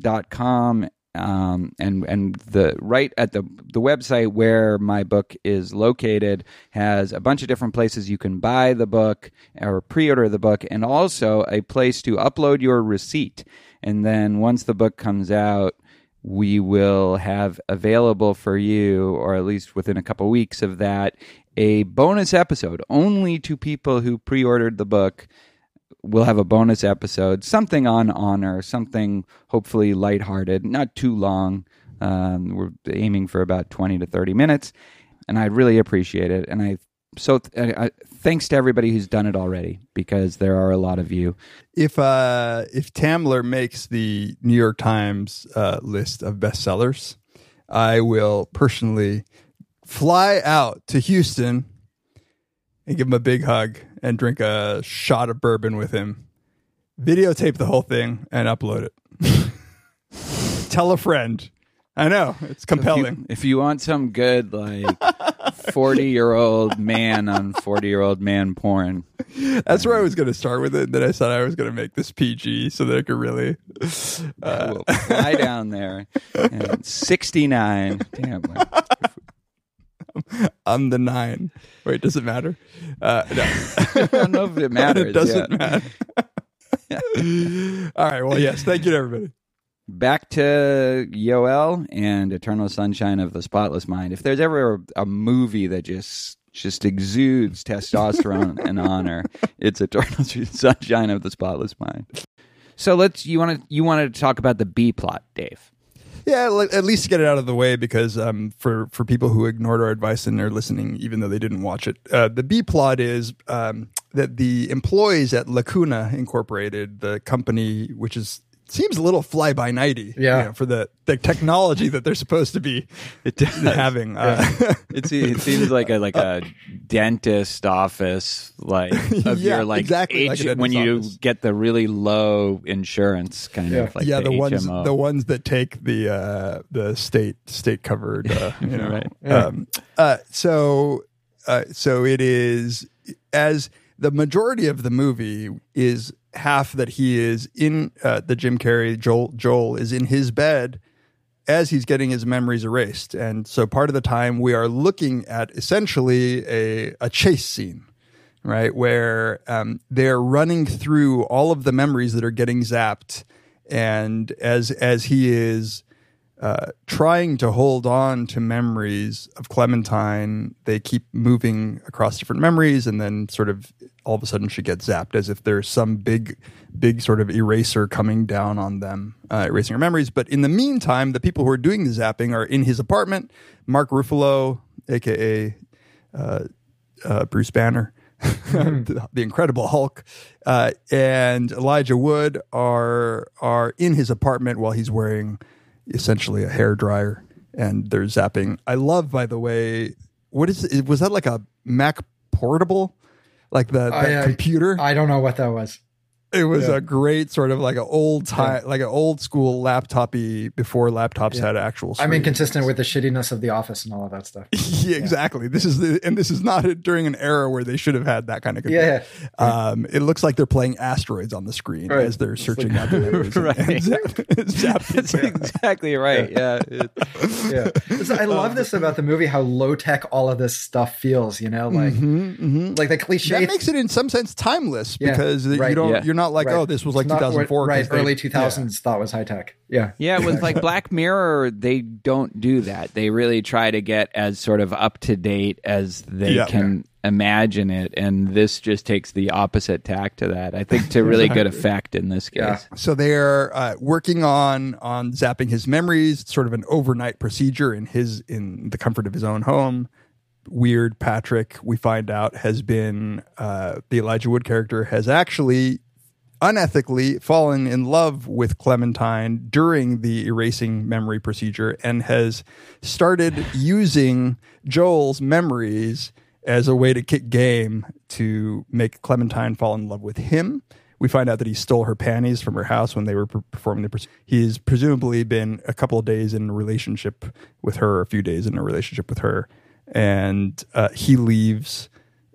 basicbooks.com um, and and the right at the the website where my book is located has a bunch of different places you can buy the book or pre-order the book, and also a place to upload your receipt. And then once the book comes out, we will have available for you, or at least within a couple weeks of that, a bonus episode only to people who pre ordered the book. We'll have a bonus episode, something on honor, something hopefully lighthearted, not too long. Um, we're aiming for about 20 to 30 minutes, and I'd really appreciate it. And I so th- uh, thanks to everybody who's done it already because there are a lot of you. If uh, if Tamler makes the New York Times uh, list of bestsellers, I will personally fly out to Houston and give him a big hug and drink a shot of bourbon with him, videotape the whole thing, and upload it. *laughs* Tell a friend. I know it's compelling. If you want some good like *laughs* 40 year old man on 40 year old man porn. That's where I was going to start with it. Then I said I was going to make this PG so that I could really. Uh, we'll fly down there. *laughs* And 69. Damn. *laughs* I'm the nine. Wait, does it matter? Uh, no. *laughs* I don't know if it matters. it doesn't yet. matter. *laughs* All right. Well, yes. Thank you to everybody. Back to Yoel and Eternal Sunshine of the Spotless Mind. If there's ever a, a movie that just just exudes testosterone and honor, it's Eternal Sunshine of the Spotless Mind. So let's you want to you wanted to talk about the B plot, Dave. Yeah, at least get it out of the way because um, for for people who ignored our advice and are listening, even though they didn't watch it, uh, the B plot is um, that the employees at Lacuna Incorporated, the company which is seems a little fly by nighty, Yeah. for the the technology that they're supposed to be *laughs* having. Uh, *laughs* It's it seems like a like a dentist office like *laughs* of Yeah, your like exactly like a H- dentist when you office. get the really low insurance kind Yeah. of like yeah, the, the, ones HMO. the ones that take the uh, the state state covered, uh, you know. Right. Um, uh, so uh, so it is as the majority of the movie is half that he is in uh, the Jim Carrey Joel Joel is in his bed as he's getting his memories erased, and so part of the time we are looking at essentially a a chase scene right? Where um, they're running through all of the memories that are getting zapped, and as as he is uh, trying to hold on to memories of Clementine, they keep moving across different memories, and then sort of all of a sudden she gets zapped, as if there's some big, big sort of eraser coming down on them, uh, erasing her memories. But in the meantime, the people who are doing the zapping are in his apartment. Mark Ruffalo, aka uh, Bruce Banner, *laughs* the, the Incredible Hulk, uh, and Elijah Wood are are in his apartment while he's wearing essentially a hair dryer, and they're zapping. I love, by the way, what is it? Was that like a Mac Portable, like the, the I, uh, computer? I don't know what that was. It was yeah. a great sort of like an old time, like an old school laptopy before laptops had actual. Stuff. I mean, screens. consistent with the shittiness of The Office and all of that stuff. *laughs* yeah, exactly. This is the, and this is not during an era where they should have had that kind of. Yeah, Um, it looks like they're playing asteroids on the screen Right. as they're It's searching like- out the *laughs* memories and- Right. and zap- *laughs* zapping That's them. exactly right. Yeah. It- yeah. So I uh, love this about the movie, how low tech all of this stuff feels. You know, like mm-hmm, mm-hmm. like the cliche. That makes it in some sense timeless Yeah, because you don't. Yeah. You're not like, Right. oh, this was like It's not what- 2004. 'cause right? they- Early yeah. two thousands thought was high tech. Yeah, Yeah, with like *laughs* Black Mirror, they don't do that. They really try to get as sort of up to date as they Yeah. can imagine it, and this just takes the opposite tack to that. I think to really good *laughs* effect in this Yeah. case. So they're uh, working on on zapping his memories. It's sort of an overnight procedure in his in the comfort of his own home. Weird Patrick, we find out, has been uh, the Elijah Wood character has actually unethically fallen in love with Clementine during the erasing memory procedure and has started using Joel's memories as a way to kick game to make Clementine fall in love with him. We find out that he stole her panties from her house when they were per- performing the. proce- He's presumably been a couple of days in a relationship with her, a few days in a relationship with her, and uh, he leaves.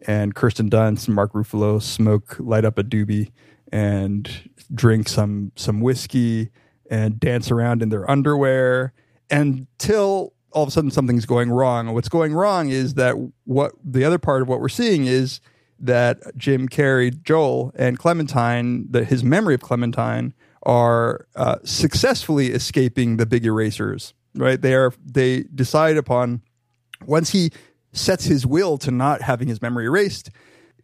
And Kirsten Dunst and Mark Ruffalo smoke, light up a doobie, and drink some some whiskey and dance around in their underwear until all of a sudden something's going wrong. And what's going wrong is that what the other part of what we're seeing is that Jim Carrey, Joel, and Clementine, that his memory of Clementine are uh, successfully escaping the big erasers. Right? They are. They decide upon once he sets his will to not having his memory erased.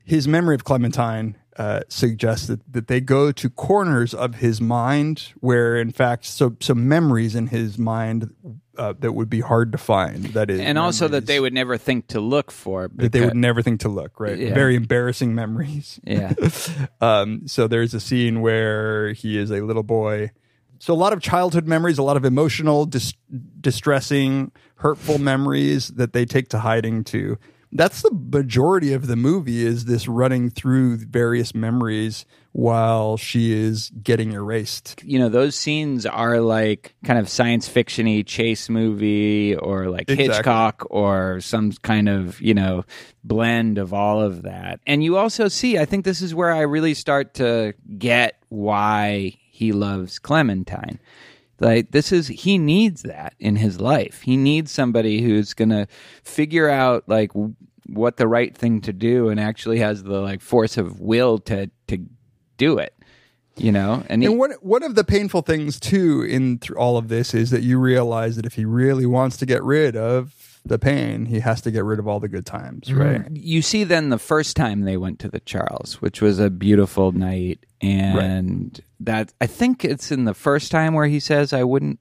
His memory of Clementine uh, suggests that, that they go to corners of his mind where, in fact, so so memories in his mind uh, that would be hard to find. That is, and also that they would never think to look for. that they would never think to look right Yeah. very embarrassing memories Yeah. *laughs* um, so there's a scene where he is a little boy so a lot of childhood memories a lot of emotional dis- distressing hurtful memories that they take to hiding too that's the majority of the movie is this running through various memories while she is getting erased. You know those scenes are like kind of science fictiony chase movie or like Exactly. hitchcock or some kind of you know blend of all of that. And you also see i think this is where i really start to get why he loves clementine like this is he needs that in his life. He needs somebody who's gonna figure out like what the right thing to do and actually has the like force of will to to do it you know? And, he- And one one of the painful things too in all of this is that you realize that if he really wants to get rid of the pain, he has to get rid of all the good times, mm-hmm. right? you see then the first time they went to the Charles, which was a beautiful night, and that I think it's in the first time where he says, "I wouldn't,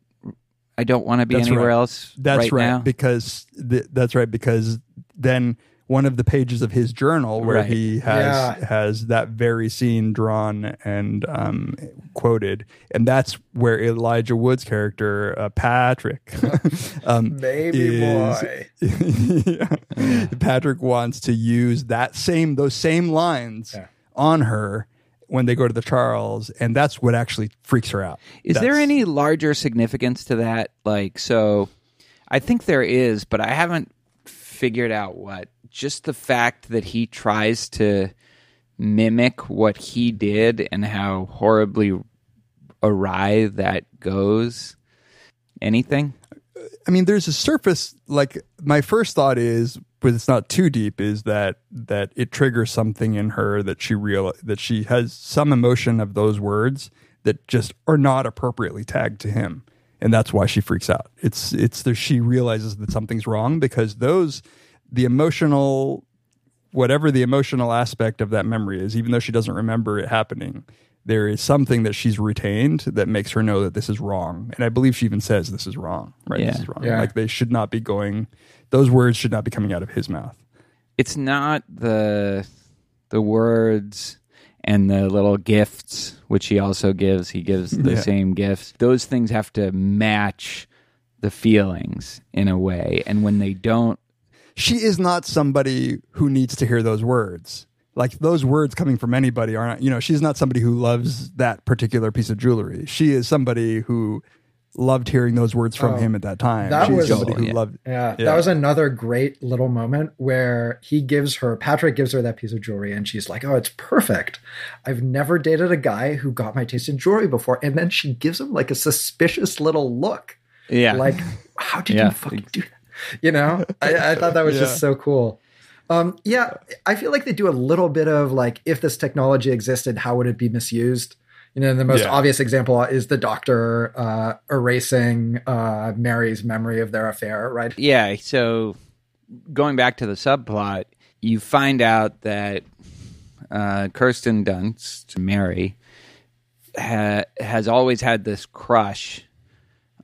I don't want to be That's anywhere right. else." That's right, now." because th- that's right because then one of the pages of his journal where Right. he has Yeah. has that very scene drawn and um, quoted, and that's where Elijah Wood's character uh, Patrick, *laughs* um, Baby is- boy. Yeah. *laughs* Patrick wants to use that same those same lines Yeah. on her when they go to the Charles, and that's what actually freaks her out. Is there any larger significance to that? Like, so I think there is, but I haven't figured out what. Just the fact that he tries to mimic what he did and how horribly awry that goes. Anything? I mean, there's a surface. Like my first thought is, but it's not too deep. Is that that it triggers something in her that she real that she has some emotion of those words that just are not appropriately tagged to him, and that's why she freaks out. It's it's that she realizes that something's wrong because those the emotional whatever the emotional aspect of that memory is, even though she doesn't remember it happening, there is something that she's retained that makes her know that this is wrong. And I believe she even says this is wrong, right? Yeah. This is wrong. Yeah. Like they should not be going, those words should not be coming out of his mouth. It's not the the words and the little gifts which he also gives. He gives the *laughs* Yeah. same gifts. Those things have to match the feelings in a way, and when they don't, She is not somebody who needs to hear those words. Like those words coming from anybody are not, you know, she's not somebody who loves that particular piece of jewelry. She is somebody who loved hearing those words from Oh, him at that time. that She's was- somebody who Yeah. loved Yeah, Yeah. that was another great little moment where he gives her, Patrick gives her that piece of jewelry, and she's like, Oh, it's perfect. I've never dated a guy who got my taste in jewelry before. And then she gives him like a suspicious little look. yeah, Like, how did Yeah. you fucking do that? You know, I, I thought that was Yeah. just so cool. Um, yeah, I feel like they do a little bit of like, if this technology existed, how would it be misused? You know, the most Yeah. obvious example is the doctor uh, erasing uh, Mary's memory of their affair, right? yeah. So going back to the subplot, you find out that uh, Kirsten Dunst, Mary, ha- has always had this crush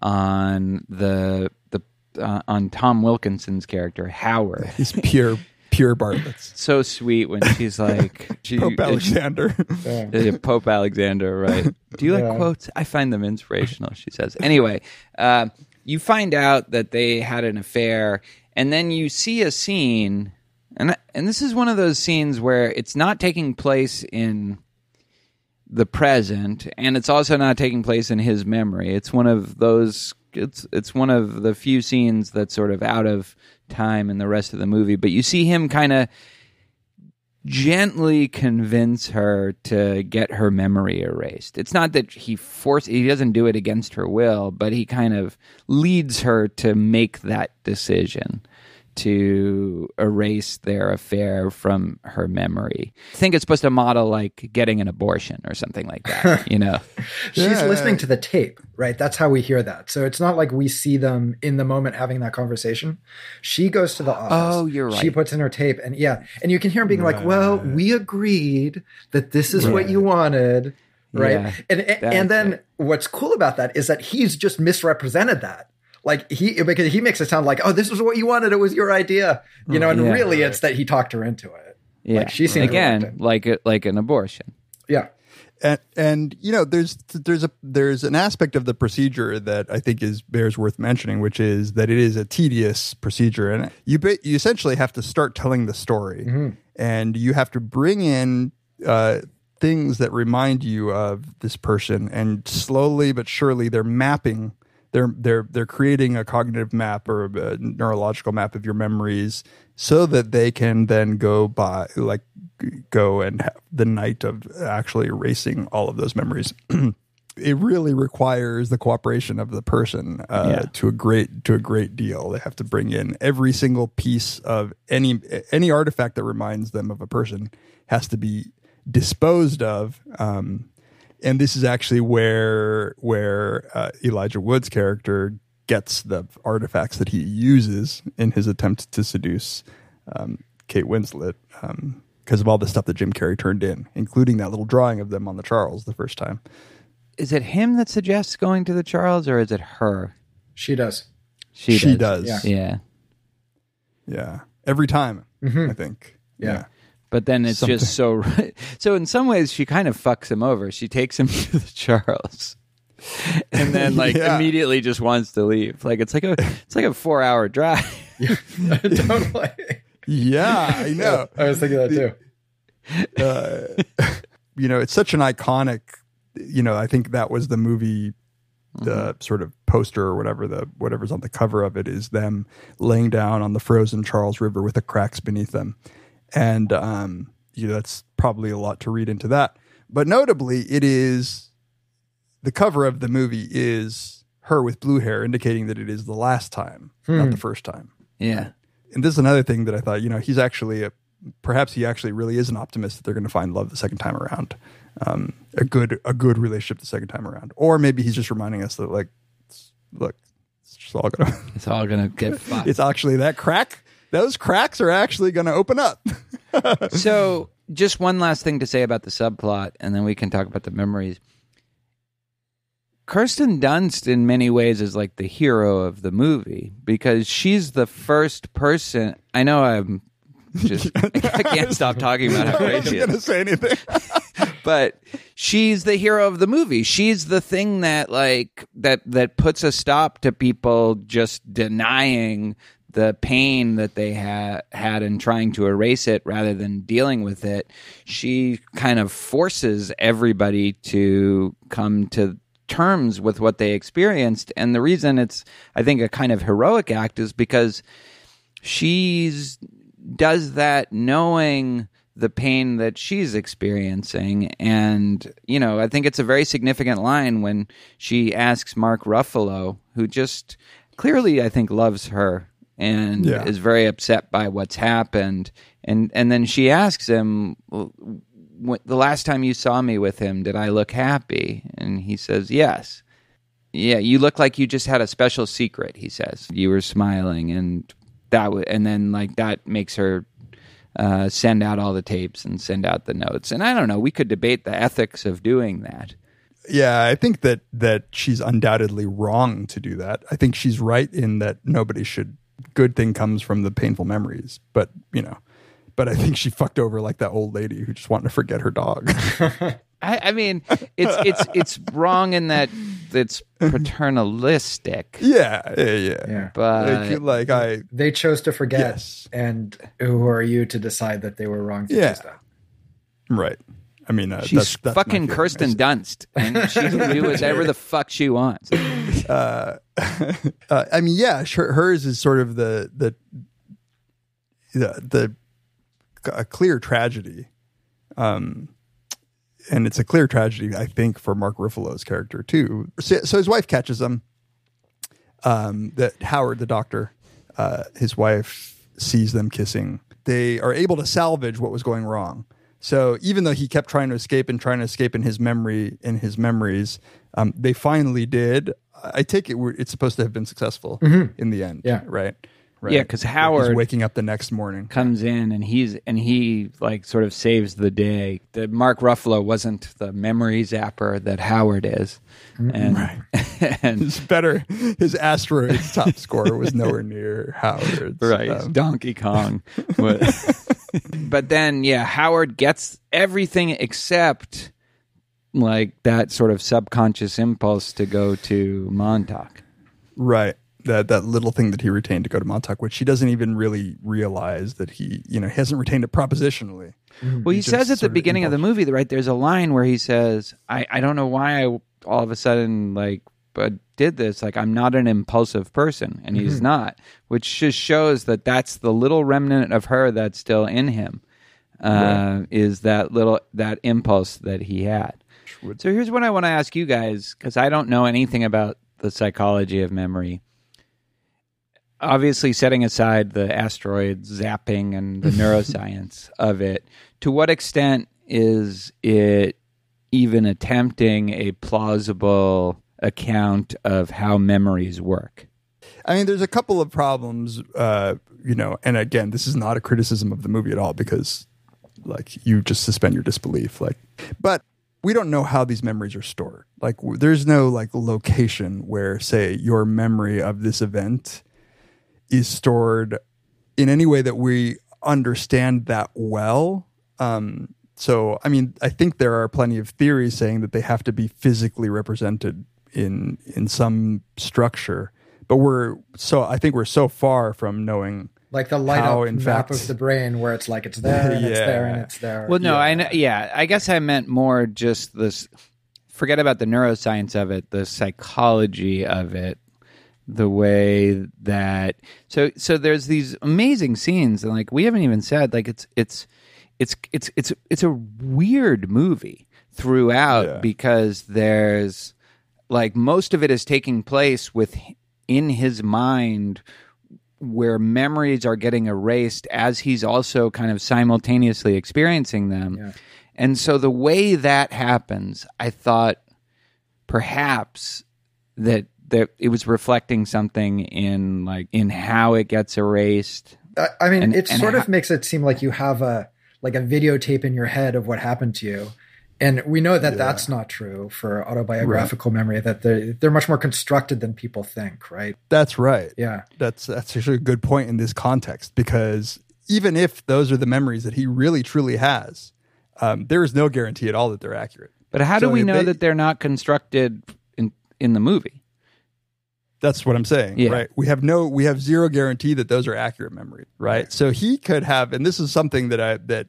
on the the uh, on Tom Wilkinson's character Howard. He's pure, pure Bartlett's. *laughs* so sweet when she's *laughs* like she, Pope Alexander. *laughs* Yeah, Pope Alexander, right? Do you like quotes? I find them inspirational. She says. Anyway, uh, you find out that they had an affair, and then you see a scene, and and this is one of those scenes where it's not taking place in the present, and it's also not taking place in his memory. It's one of those. It's it's one of the few scenes that's sort of out of time in the rest of the movie. But you see him kind of gently convince her to get her memory erased. It's not that he force he doesn't do it against her will, but he kind of leads her to make that decision to erase their affair from her memory. I think it's supposed to model like getting an abortion or something like that, *laughs* you know? She's Yeah. listening to the tape, right? That's how we hear that. So it's not like we see them in the moment having that conversation. She goes to the oh, office. Oh, you're She puts in her tape, and yeah, and you can hear him being like, "Well, we agreed that this is what you wanted." Right. Yeah, and and, and then right. what's cool about that is that he's just misrepresented that. Like he because he makes it sound like, oh, this is what you wanted. It was your idea. You know, and Yeah. really it's that he talked her into it. Yeah. Like she seemed Again, like, a, like an abortion. Yeah. and and you know there's there's a there's an aspect of the procedure that I think is bears worth mentioning, which is that it is a tedious procedure, and you ba- you essentially have to start telling the story, and you have to bring in uh, things that remind you of this person, and slowly but surely they're mapping. They're they're they're creating a cognitive map or a neurological map of your memories, so that they can then go by like go and have the night of actually erasing all of those memories. *clears throat* it really requires the cooperation of the person uh, Yeah. to a great to a great deal. They have to bring in every single piece of any any artifact that reminds them of a person has to be disposed of. Um, and this is actually where where uh, Elijah Wood's character gets the artifacts that he uses in his attempt to seduce um, Kate Winslet because of all the stuff that Jim Carrey turned in, including that little drawing of them on the Charles the first time. Is it him that suggests going to the Charles or is it her? She does. She, She does. does. Yeah. Yeah. Yeah, every time I think. Yeah. But then it's Something- just so. *laughs* So in some ways, she kind of fucks him over. She takes him *laughs* to the Charles, and then *laughs* like Yeah. immediately just wants to leave. Like it's like a it's like a four hour drive. totally. Yeah, I know. I was thinking that too. Uh, you know, it's such an iconic. You know, I think that was the movie, the mm-hmm. sort of poster or whatever the whatever's on the cover of it is them laying down on the frozen Charles River with the cracks beneath them, and um, you know, that's probably a lot to read into that. But notably, it is the cover of the movie is her with blue hair, indicating that it is the last time, not the first time Yeah. and this is another thing that I thought, you know, he's actually a, perhaps he actually really is an optimist that they're going to find love the second time around, um, a good a good relationship the second time around, or maybe he's just reminding us that like, look, it's just all gonna, It's all gonna get *laughs* fucked. it's actually that crack. Those cracks are actually going to open up. *laughs* so just one last thing to say about the subplot and then we can talk about the memories kirsten dunst in many ways is like the hero of the movie because she's the first person i know i'm just *laughs* i can't stop talking about how I'm great she going to say anything. *laughs* but she's the hero of the movie. She's the thing that like that that puts a stop to people just denying the pain that they ha- had in trying to erase it rather than dealing with it. She kind of forces everybody to come to terms with what they experienced and the reason it's I think a kind of heroic act is because she's does that knowing the pain that she's experiencing and you know i think it's a very significant line when she asks mark ruffalo who just clearly i think loves her and Yeah. is very upset by what's happened and and then she asks him "Well, the last time you saw me with him did i look happy and he says yes yeah, you look like you just had a special secret. He says you were smiling, and that w- and then like that makes her uh, send out all the tapes and send out the notes. And I don't know. We could debate the ethics of doing that. Yeah, I think that that she's undoubtedly wrong to do that. I think she's right in that nobody should. Good thing comes from the painful memories, but you know, but I think she fucked over like that old lady who just wanted to forget her dog. *laughs* I, I mean, it's it's it's wrong in that it's *laughs* paternalistic. yeah, yeah, yeah. Yeah. But like, like I, They chose to forget, Yes. and who are you to decide that they were wrong to Yeah. choose that? right. I mean, uh, she's that's, that's fucking feeling. Kirsten Dunst, and she can do *laughs* whatever the fuck she wants. uh, *laughs* I mean, yeah, sure, hers is sort of the the the, the a clear tragedy, um, and it's a clear tragedy, I think, for Mark Ruffalo's character too. So, so his wife catches him. Um, that Howard, the doctor, uh, his wife sees them kissing. They are able to salvage what was going wrong. So even though he kept trying to escape and trying to escape in his memory, in his memories, um, they finally did. I take it we're- it's supposed to have been successful in the end. Yeah. right. right. Yeah, because Howard- waking up the next morning. comes in and he's and he like sort of saves the day. The Mark Ruffalo wasn't the memory zapper that Howard is, and *laughs* and His better, his asteroids top *laughs* score was nowhere near Howard's. right Um, Donkey Kong. *laughs* but, but then yeah, Howard gets everything except like that sort of subconscious impulse to go to Montauk. Right. That that little thing that he retained to go to Montauk, which he doesn't even really realize that he, you know, he hasn't retained it propositionally. Well, he Just says at the sort of beginning of the impulse. movie, right? There's a line where he says, "I I don't know why I all of a sudden like but did this. Like I'm not an impulsive person, and he's Mm-hmm. not, which just shows that that's the little remnant of her that's still in him. Uh, Is that little that impulse that he had? So here's what I want to ask you guys because I don't know anything about the psychology of memory. Obviously, setting aside the asteroid zapping and the *laughs* neuroscience of it, to what extent is it even attempting a plausible account of how memories work? I mean, there's a couple of problems, uh, you know, and again, this is not a criticism of the movie at all because, like, you just suspend your disbelief. Like, but we don't know how these memories are stored. Like, w- there's no like location where, say, your memory of this event is stored in any way that we understand that well. Um, so, I mean, I think there are plenty of theories saying that they have to be physically represented in in some structure. But we're so I think we're so far from knowing Like the light how, up in map fact- of the brain where it's like it's there and it's *laughs* there and it's there. Well, no, I know, yeah, I guess I meant more just this. Forget about the neuroscience of it, the psychology of it, the way that. So, so there's these amazing scenes, and like we haven't even said, like it's it's it's it's it's it's a weird movie throughout Yeah. because there's like most of it is taking place with in his mind where memories are getting erased as he's also kind of simultaneously experiencing them. And so the way that happens, I thought perhaps that that it was reflecting something in like in how it gets erased. I, I mean, And- it and sort ha- of makes it seem like you have a like a videotape in your head of what happened to you, and we know that that's not true for autobiographical memory. That they're they're much more constructed than people think, right? that's right. Yeah. That's that's actually a good point in this context because even if those are the memories that he really truly has, um, there is no guarantee at all that they're accurate. But how do So we know they- that they're not constructed in in the movie? That's what I'm saying, Yeah. right? We have no, we have zero guarantee that those are accurate memories, right? So he could have, and this is something that I that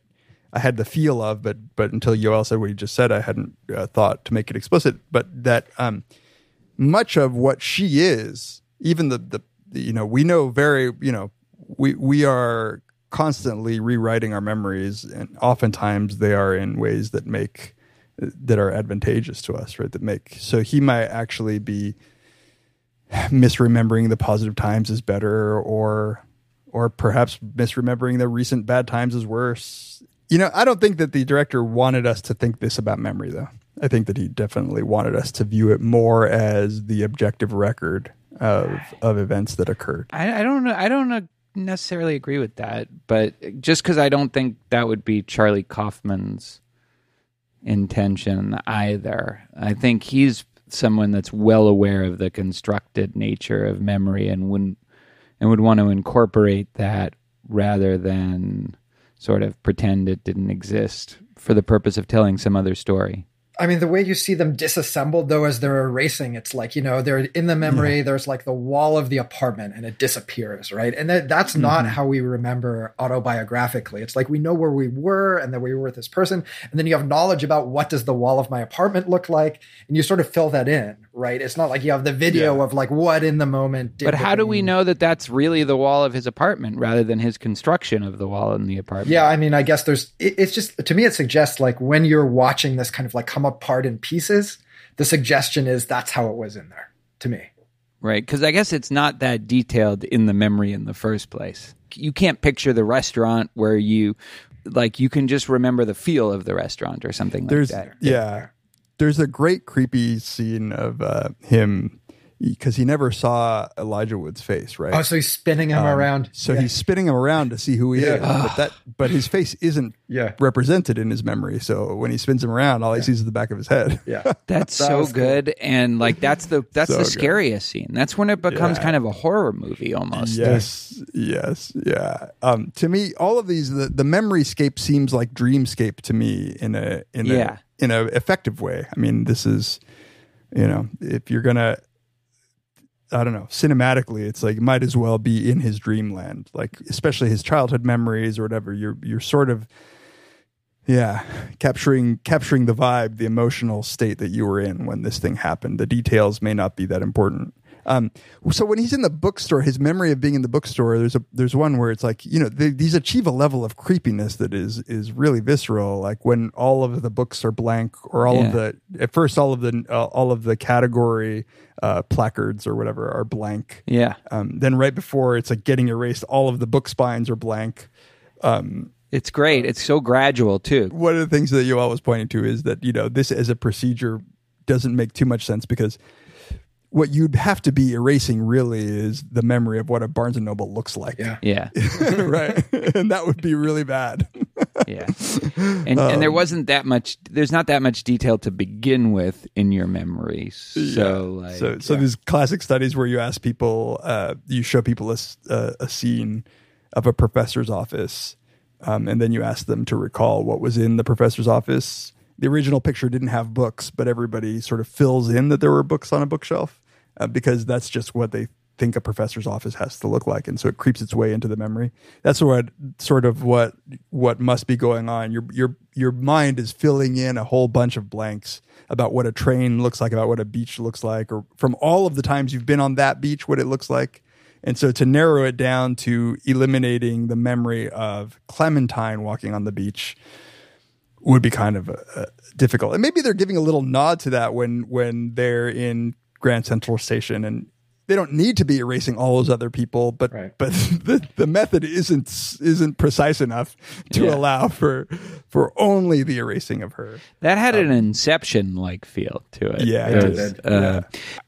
I had the feel of, but but until Yoel said what he just said, I hadn't uh, thought to make it explicit. But that um, much of what she is, even the the you know, we know very, you know, we we are constantly rewriting our memories, and oftentimes they are in ways that make that are advantageous to us, right? That make so he might actually be misremembering the positive times is better or or perhaps misremembering the recent bad times is worse. You know, I don't think that the director wanted us to think this about memory though. I think that he definitely wanted us to view it more as the objective record of of events that occurred. I, I don't know. I don't necessarily agree with that, but just because I don't think that would be Charlie Kaufman's intention either. I think he's someone that's well aware of the constructed nature of memory and wouldn't and would want to incorporate that rather than sort of pretend it didn't exist for the purpose of telling some other story. I mean, the way you see them disassembled though as they're erasing, it's like, you know, they're in the memory, there's like the wall of the apartment and it disappears, right? And that, that's not mm-hmm. how we remember autobiographically. It's like we know where we were and that we were with this person. And then you have knowledge about what does the wall of my apartment look like. And you sort of fill that in, right? It's not like you have the video of like what in the moment did But how do we know that that's really the wall of his apartment rather than his construction of the wall in the apartment? Yeah, I mean, I guess there's. It, it's just to me, it suggests like when you're watching this kind of like come apart in pieces. The suggestion is that's how it was in there to me. Right, because I guess it's not that detailed in the memory in the first place. you can't picture the restaurant where you like you can just remember the feel of the restaurant or something like that. yeah there's a great creepy scene of uh, him because he never saw Elijah Wood's face, right? Oh, so he's spinning him Um, around. So Yeah. he's spinning him around to see who he Yeah. is, but that but his face isn't Yeah. represented in his memory. So when he spins him around, all he sees is the back of his head. Yeah. *laughs* That's That so was cool. good, and like that's the that's So the good. scariest scene. That's when it becomes Yeah. kind of a horror movie almost. Yes, yes, yeah. Um, to me, all of these, the, the memory scape seems like dreamscape to me in a in Yeah. a in a effective way. I mean, this is, you know, if you're gonna, I don't know, cinematically, it's like might as well be in his dreamland, like especially his childhood memories or whatever. You're you're sort of, yeah, capturing capturing the vibe, the emotional state that you were in when this thing happened. The details may not be that important. Um, so when he's in the bookstore, his memory of being in the bookstore, there's a there's one where it's like you know they, these achieve a level of creepiness that is is really visceral. Like when all of the books are blank, or all Yeah. of the at first all of the uh, all of the category uh, placards or whatever are blank. Yeah. Um, then right before it's like getting erased, all of the book spines are blank. Um, It's great. It's so gradual too. one of the things that you always pointing to is that you know this as a procedure doesn't make too much sense because what you'd have to be erasing really is the memory of what a Barnes and Noble looks like. Yeah. Yeah. *laughs* right. and that would be really bad. Yeah. And and there wasn't that much there's not that much detail to begin with in your memories. So like so so there's classic studies where you ask people, uh, you show people a a scene of a professor's office, um, and then you ask them to recall what was in the professor's office. The original picture didn't have books, but everybody sort of fills in that there were books on a bookshelf uh, because that's just what they think a professor's office has to look like, and so it creeps its way into the memory. That's what sort of what what must be going on. Your your your mind is filling in a whole bunch of blanks about what a train looks like, about what a beach looks like, or from all of the times you've been on that beach, what it looks like. And so to narrow it down to eliminating the memory of Clementine walking on the beach would be kind of uh, uh, difficult. And maybe they're giving a little nod to that when when they're in Grand Central Station and they don't need to be erasing all those other people, but Right. but *laughs* the, the method isn't isn't precise enough to Yeah. allow for for only the erasing of her. That had an Inception like feel to it. Um, Yeah, it It was, uh,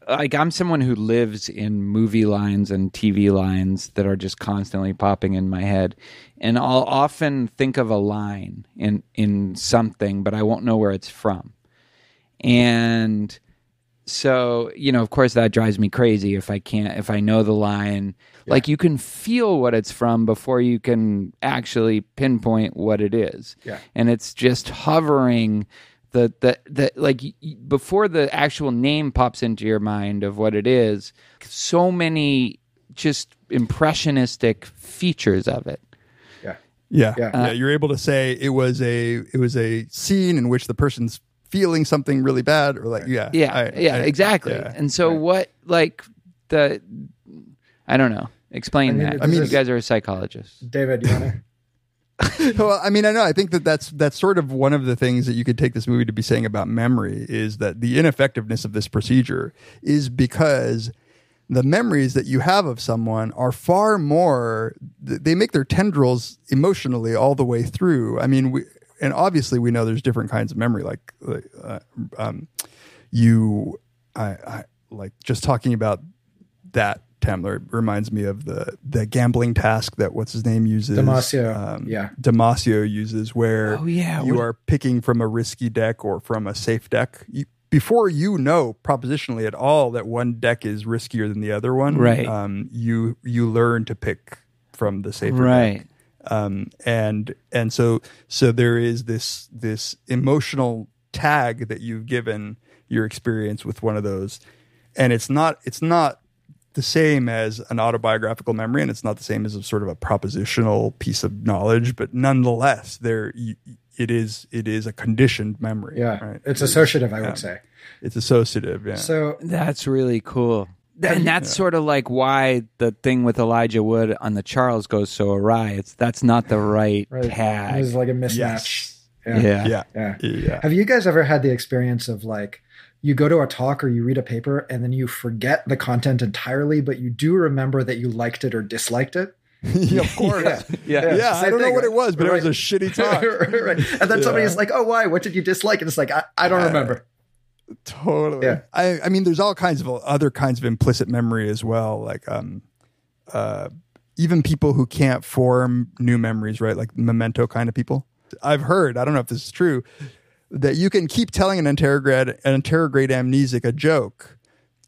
Like I'm someone who lives in movie lines and TV lines that are just constantly popping in my head, and I'll often think of a line in in something, but I won't know where it's from, and so you know, of course, that drives me crazy if I can't if I know the line. Like you can feel what it's from before you can actually pinpoint what it is Yeah. and it's just hovering the the the like y- y- before the actual name pops into your mind of what it is so many just impressionistic features of it Yeah. Yeah, Yeah. yeah. You're able to say it was a it was a scene in which the person's feeling something really bad, or like yeah, yeah I- yeah I- exactly yeah. and so what like the i don't know explain I mean, that i mean you guys are a psychologist David, you want to? *laughs* *laughs* well, I mean, I know. I think that that's that's sort of one of the things that you could take this movie to be saying about memory is that the ineffectiveness of this procedure is because the memories that you have of someone are far more. They make their tendrils emotionally all the way through. I mean, we and obviously we know there's different kinds of memory. Like, uh, um, you, I, I like just talking about that. Tamler reminds me of the the gambling task that what's his name uses. Damasio, yeah. Damasio uses where Oh, yeah. you What- are picking from a risky deck or from a safe deck. You, before you know propositionally at all that one deck is riskier than the other one, Right. Um, you you learn to pick from the safer right deck. Um, and and so so there is this this emotional tag that you've given your experience with one of those, and it's not it's not the same as an autobiographical memory and it's not the same as a sort of a propositional piece of knowledge but nonetheless there you, it is it is a conditioned memory Yeah. right It's associative, I yeah. would say. it's associative yeah So That's really cool. And that's sort of like why the thing with Elijah Wood on the Charles goes so awry. It's that's not the right, right, tag. it was like a mismatch. Yes. Yeah. yeah. yeah Yeah. yeah Have you guys ever had the experience of like you go to a talk or you read a paper and then you forget the content entirely, but you do remember that you liked it or disliked it? *laughs* yeah, of course. Yeah. Yeah, I don't know what it was, but it was a shitty *laughs* talk. right. And then somebody's like, "Oh, why? What did you dislike?" And it's like, "I, I don't remember." Totally. Yeah. I, I mean, there's all kinds of other kinds of implicit memory as well. Like, um, uh, even people who can't form new memories, right? Like memento kind of people. I've heard, I don't know if this is true, that you can keep telling an anterograde, an anterograde amnesic a joke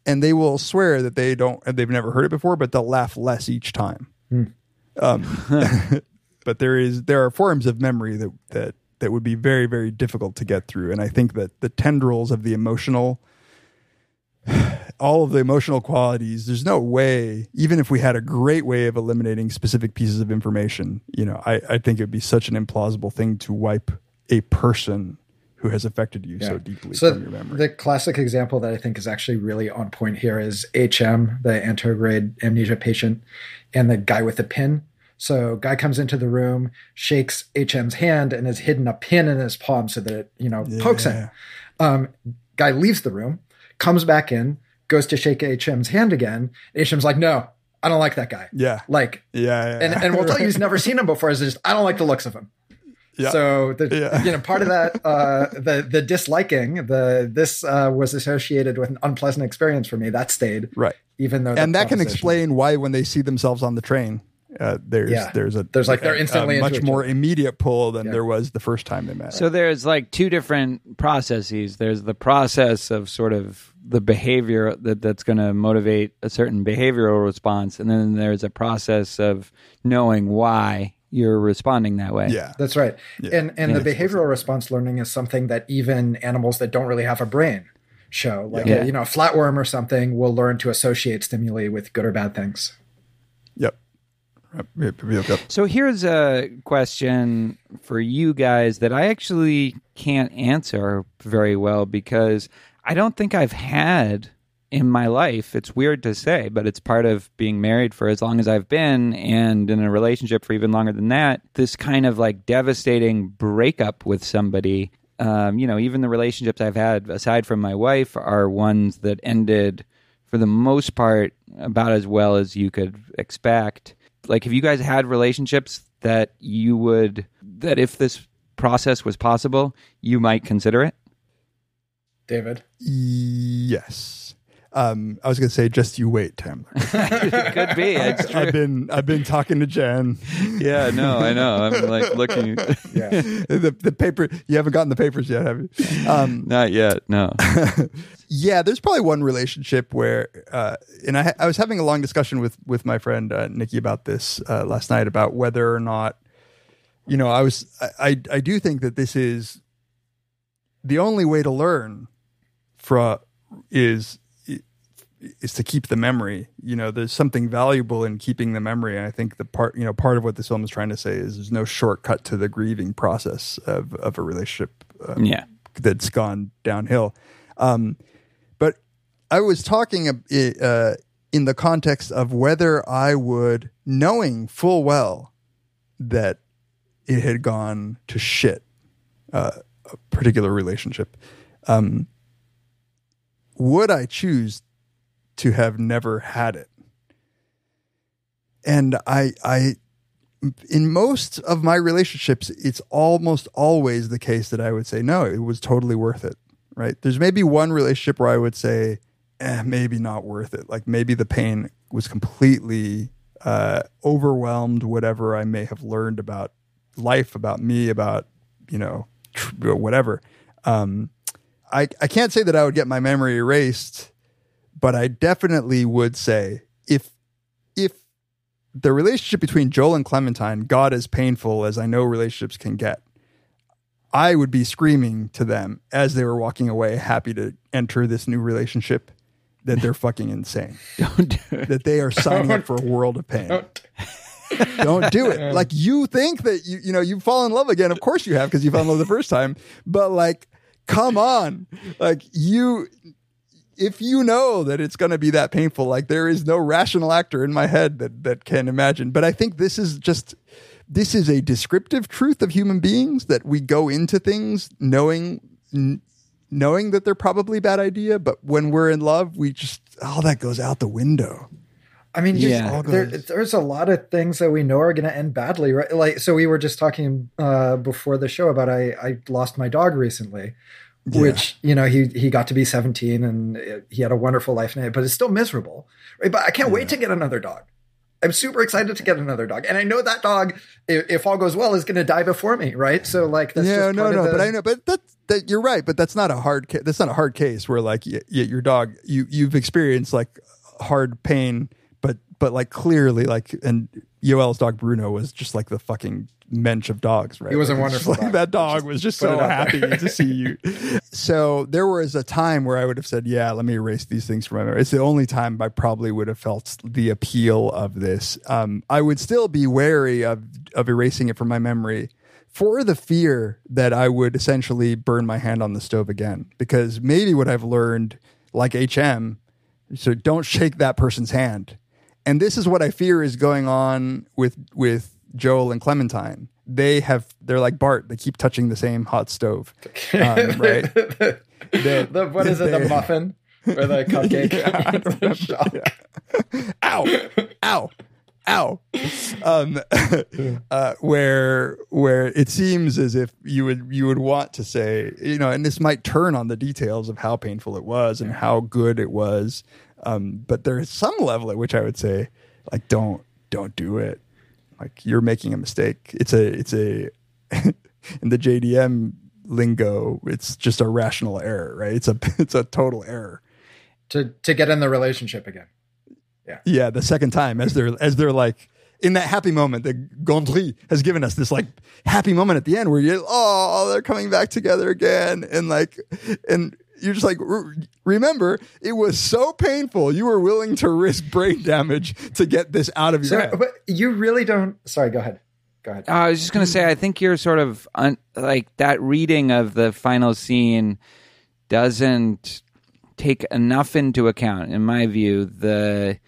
and they will swear that they don't, they've never heard it before, but they'll laugh less each time. Um, *laughs* but there is, there are forms of memory that, that, that would be very, very difficult to get through. And I think that the tendrils of the emotional, *sighs* all of the emotional qualities, there's no way, even if we had a great way of eliminating specific pieces of information, you know, I, I think it would be such an implausible thing to wipe a person who has affected you so deeply So from your memory. the classic example that I think is actually really on point here is HM, the anterograde amnesia patient, and the guy with the pin. So guy comes into the room, shakes HM's hand, and has hidden a pin in his palm so that it, you know, pokes him. Um, guy leaves the room, comes back in, goes to shake HM's hand again. HM's like, no, I don't like that guy. yeah. Like, Yeah. yeah. and, and we'll tell you he's never seen him before. Is just I don't like the looks of him. Yeah. So the Yeah. you know part of that *laughs* uh, the the disliking the this uh, was associated with an unpleasant experience for me that stayed right. even though And that can explain why when they see themselves on the train, uh, there's Yeah. there's a There's like they're instantly a into much more other. immediate pull than there was the first time they met. So there's like two different processes. There's the process of sort of the behavior that that's going to motivate a certain behavioral response, and then there's a process of knowing why you're responding that way. yeah, that's right and and Yeah. the behavioral response learning is something that even animals that don't really have a brain show like Yeah. a, you know a flatworm or something will learn to associate stimuli with good or bad things Yep. So here's a question for you guys that I actually can't answer very well because I don't think I've had in my life. It's weird to say, but it's part of being married for as long as I've been and in a relationship for even longer than that. This kind of like devastating breakup with somebody. Um, you know, even the relationships I've had aside from my wife are ones that ended for the most part about as well as you could expect. Like, have you guys had relationships that you would, that if this process was possible, you might consider it? david Yes. Um, I was going to say, just you wait, Tamler. *laughs* Could be. It's true. I've been I've been talking to Jen. Yeah, no, I know. I'm like looking. yeah *laughs* the the paper you haven't gotten the papers yet, have you? Um, Not yet. No. *laughs* yeah, there's probably one relationship where, uh, and I, I was having a long discussion with with my friend uh, Nikki about this uh, last night about whether or not, you know, I was I, I I do think that this is the only way to learn from is is to keep the memory. You know, there's something valuable in keeping the memory. And I think the part, you know, part of what this film is trying to say is there's no shortcut to the grieving process of of a relationship. Um, Yeah. that's gone downhill. Um, I was talking uh, in the context of whether I would, knowing full well that it had gone to shit, uh, a particular relationship, um, would I choose to have never had it? And I, I, in most of my relationships, it's almost always the case that I would say, no, it was totally worth it. Right. There's maybe one relationship where I would say, eh, maybe not worth it. Like maybe the pain was completely uh, overwhelmed, whatever I may have learned about life, about me, about, you know, tr- whatever. Um, I, I can't say that I would get my memory erased, but I definitely would say if, if the relationship between Joel and Clementine got as painful as I know relationships can get, I would be screaming to them as they were walking away, happy to enter this new relationship, that they're fucking insane. *laughs* Don't do it. That they are signing up for a world of pain. Don't do *laughs* it. Like you think that you you know you fall in love again. Of course you have because you fell in love the first time. But like, come on, like you if you know that it's going to be that painful, like there is no rational actor in my head that that can imagine. But I think this is just this is a descriptive truth of human beings that we go into things knowing knowing that they're probably a bad idea, but when we're in love, we just all that goes out the window. I mean, there's, Yeah. there, there's a lot of things that we know are going to end badly, right? Like, so we were just talking uh, before the show about I, I lost my dog recently, which you know he he got to be 17 and it- he had a wonderful life in it, but it's still miserable, right? But I can't wait to get another dog. I'm super excited to get another dog, and I know that dog, if, if all goes well, is going to die before me, right? So like, that's yeah, just no, no, the- but I know, but that's that you're right, but that's not a hard. Ca- that's not a hard case where like y- y- your dog, you you've experienced like hard pain, but but like clearly like and Yoel's dog Bruno was just like the fucking mensch of dogs, right? He was a just wonderful dog. That dog was just so happy to see you. *laughs* So there was a time where I would have said, "Yeah, let me erase these things from my memory." It's the only time I probably would have felt the appeal of this. Um, I would still be wary of of erasing it from my memory for the fear that I would essentially burn my hand on the stove again. Because maybe what I've learned, like HM, so don't shake that person's hand. And this is what I fear is going on with with Joel and Clementine. They have they're like Bart. They keep touching the same hot stove, um, right? *laughs* That- the, what is it? The muffin or the cupcake? *laughs* Yeah, don't *laughs* ow, ow, ow. Um, uh, where where it seems as if you would you would want to say, you know, and this might turn on the details of how painful it was and how good it was. Um, but there is some level at which I would say, like, don't don't do it. Like you're making a mistake. It's a it's a *laughs* in the JDM lingo, it's just a rational error, right? It's a *laughs* it's a total error. to to get in the relationship again. Yeah, Yeah, the second time as they're as they're like in that happy moment that Gondry has given us this like happy moment at the end where you oh they're coming back together again and like and you're just like "Re- remember it was so painful you were willing to risk brain damage to get this out of your So, head. but you really don't. Sorry, go ahead. Go ahead. Uh, I was just going to say, I think you're sort of un- like that reading of the final scene doesn't take enough into account, in my view, the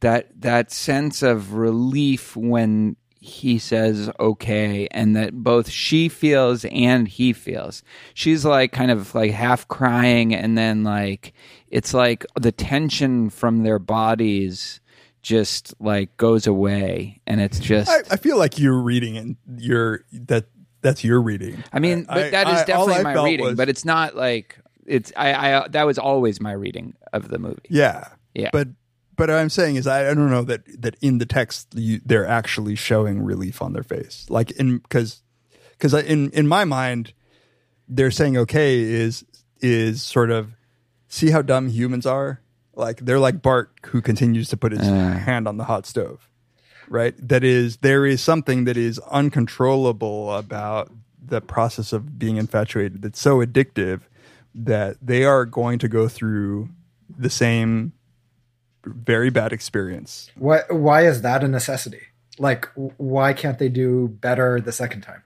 that that sense of relief when he says okay and that both she feels and he feels she's like kind of like half crying and then like it's like the tension from their bodies just like goes away and it's just I, I feel like you're reading and you're that that's your reading. I mean, I- but that is I- definitely my reading. was- but it's not like it's. I, I. That was always my reading of the movie. Yeah, Yeah. But but what I'm saying is I, I don't know that that in the text you, they're actually showing relief on their face, like in because because in in my mind they're saying okay is is sort of see how dumb humans are. Like they're like Bart who continues to put his hand on the hot stove. Right? That is there is something that is uncontrollable about the process of being infatuated that's so addictive that they are going to go through the same very bad experience. Why why is that a necessity? Like, why can't they do better the second time?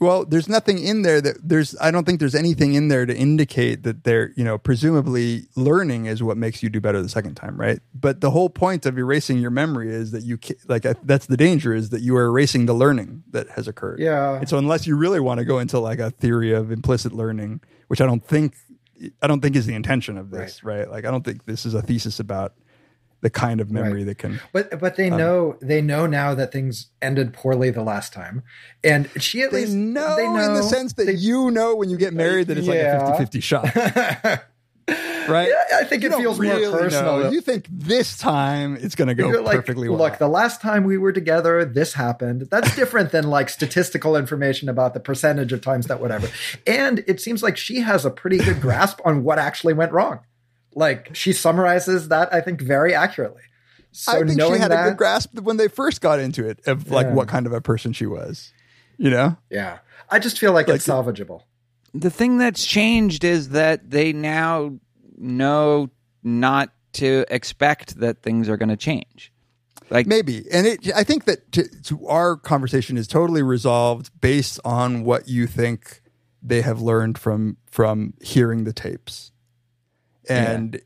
Well, there's nothing in there that there's I don't think there's anything in there to indicate that they're, you know, presumably learning is what makes you do better the second time, right? But the whole point of erasing your memory is that you like that's the danger is that you are erasing the learning that has occurred. Yeah. And so unless you really want to go into like a theory of implicit learning, which I don't think I don't think is the intention of this, right? Like I don't think this is a thesis about the kind of memory Right. that can But but they Um, know they know now that things ended poorly the last time, and she at they least know, they know in the sense that you know when you get married that it's Yeah. like a 50-50 shot. *laughs* right? Yeah, I think You it feels really more personal. know. You think this time it's going to go You're like, perfectly well. look, the last time we were together, this happened. That's different than like statistical information about the percentage of times that whatever. And it seems like she has a pretty good grasp on what actually went wrong. Like she summarizes that, I think, very accurately. So I think she had that, a good grasp when they first got into it of like Yeah. what kind of a person she was. You know? yeah, I just feel like, Like it's salvageable. The thing that's changed is that they now know not to expect that things are going to change. Like Maybe. And it I think that to, to our conversation is totally resolved based on what you think they have learned from from hearing the tapes. And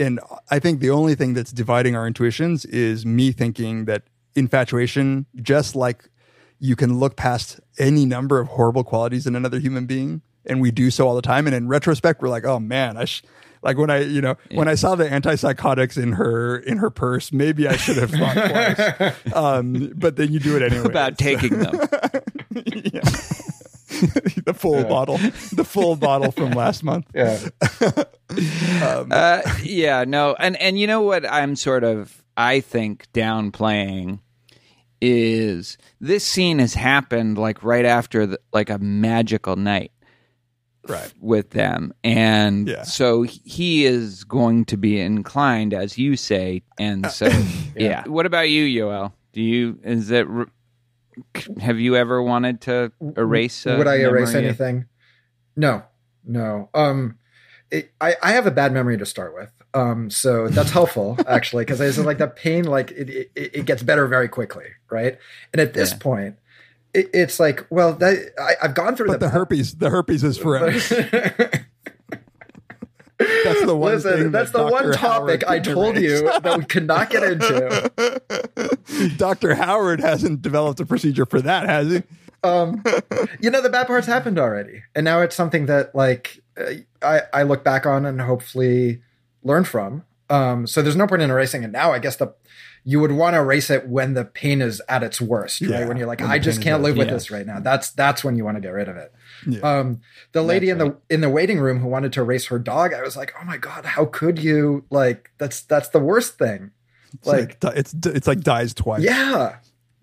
and I think the only thing that's dividing our intuitions is me thinking that infatuation just like you can look past any number of horrible qualities in another human being and we do so all the time and in retrospect we're like, "Oh man, I sh- Like when I, you know, when I saw the antipsychotics in her in her purse, maybe I should have thought twice. *laughs* Um, but then you do it anyway. About taking them. *laughs* *laughs* the full bottle, the full bottle from last month. Yeah. uh, yeah, no, and and you know what I'm sort of I think downplaying is this scene has happened like right after the, like a magical night right with them and Yeah. so he is going to be inclined as you say and so *laughs* yeah. what about you yoel do you is that have you ever wanted to erase a Would I erase memory of- anything? No, no. Um, it, I I have a bad memory to start with. Um, so that's *laughs* helpful actually because it's like the pain, like it, it it gets better very quickly, right? And at this Yeah. point, it, it's like, well, that I, I've gone through But the herpes, the herpes is forever. *laughs* That's the one. Listen, thing that's that the one topic Howard I told you that we could not get into. *laughs* Dr. Howard hasn't developed a procedure for that, has he? um, you know, the bad parts happened already, and now it's something that like uh, I I look back on and hopefully learn from. Um, so there's no point in erasing it now. I guess the you would want to erase it when the pain is at its worst, Yeah, right? When you're like, when I just can't live with yeah. this right now. That's that's when you want to get rid of it. Yeah. Um, the lady That's in the in the waiting room who wanted to erase her dog, I was like, oh my god, how could you? Like that's that's the worst thing. It's Like, like, it's it's like dies twice. yeah,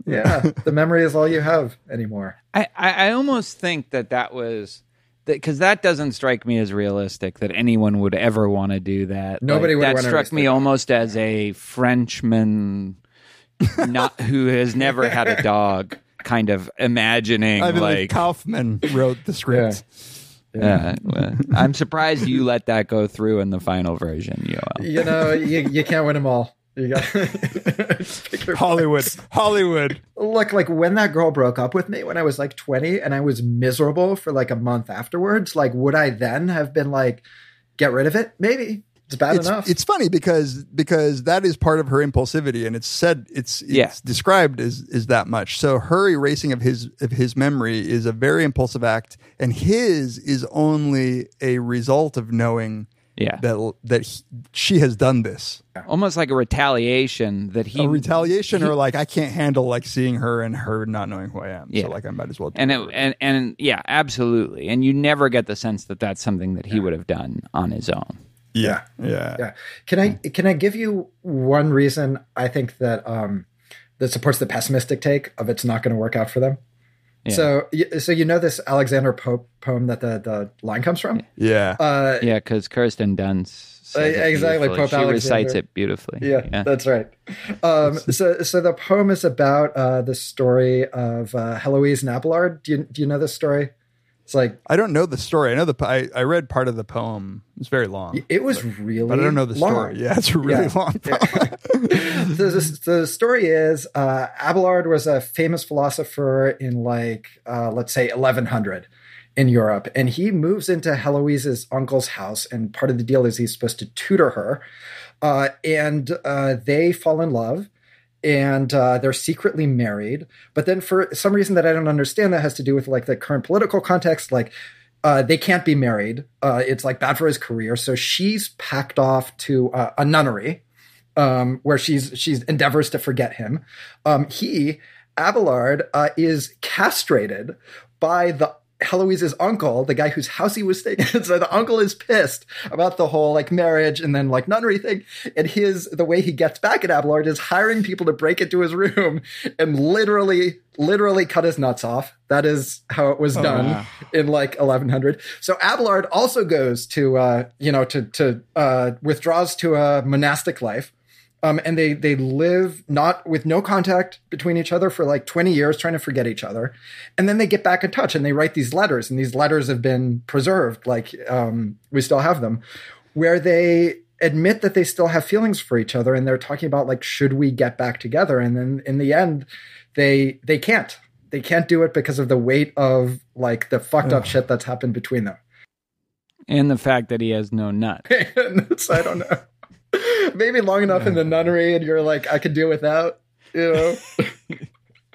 yeah. *laughs* the memory is all you have anymore. I, I, I almost think that that was because that doesn't strike me as realistic that anyone would ever want to do that. Nobody Like, would That struck me it. almost as a Frenchman, not who has never had a dog, kind of imagining I mean, like, like. Kaufman wrote the script. uh, well, I'm surprised you let that go through in the final version, Yoel. You know, you, you can't win them all. You got *laughs* *laughs* Hollywood, Hollywood. Look, like when that girl broke up with me when I was like 20 and I was miserable for like a month afterwards, like would I then have been like, get rid of it? Maybe. It's bad It's, enough. it's funny because because that is part of her impulsivity, and it's said it's, it's Yeah. described as is that much. So her erasing of his of his memory is a very impulsive act, and his is only a result of knowing Yeah. that that he, she has done this. Almost like a retaliation that he a retaliation or like I can't handle like seeing her and her not knowing who I am. Yeah. So like I might as well. do and it. it, and and yeah, absolutely. And you never get the sense that that's something that he would have done on his own. yeah, yeah, yeah. Can I can I give you one reason I think that um that supports the pessimistic take of it's not going to work out for them? Yeah. So so you know this Alexander Pope poem that the the line comes from? yeah. Uh Yeah, because Kirsten Dunst says Uh, exactly, beautifully. Pope She recites it beautifully. Yeah, that's right. Um, so, so the poem is about uh, the story of uh, Heloise and Abelard. Do you, do you know this story? It's like I don't know the story. I know the I, I read part of the poem. It's very long, it was really, but I don't know the long. story. Yeah, it's a really Yeah. long. Poem. *laughs* so, the, the story is uh, Abelard was a famous philosopher in like uh, let's say 1100 in Europe, and he moves into Heloise's uncle's house, and part of the deal is he's supposed to tutor her, uh, and uh, they fall in love. And uh, they're secretly married, but then for some reason that I don't understand, that has to do with like the current political context. Like uh, they can't be married; uh, it's like bad for his career. So she's packed off to uh, a nunnery, um, where she's she's endeavors to forget him. Um, he Abelard uh, is castrated by the Heloise's uncle, the guy whose house he was staying in. *laughs* So the uncle is pissed about the whole like marriage and then like nunnery thing. And his the way he gets back at Abelard is hiring people to break into his room and literally, literally cut his nuts off. That is how it was done wow. in like 1100. So Abelard also goes to uh, you know to to uh, withdraws to a monastic life. Um, and they they live not with no contact between each other for like 20 years trying to forget each other. And then they get back in touch and they write these letters and these letters have been preserved like um, we still have them where they admit that they still have feelings for each other and they're talking about like should we get back together? And then in the end they they can't. They can't do it because of the weight of like the fucked up shit that's happened between them. And the fact that he has no nut. *laughs* I don't know. *laughs* Maybe long enough in the nunnery, and you're like, I can deal without. You know,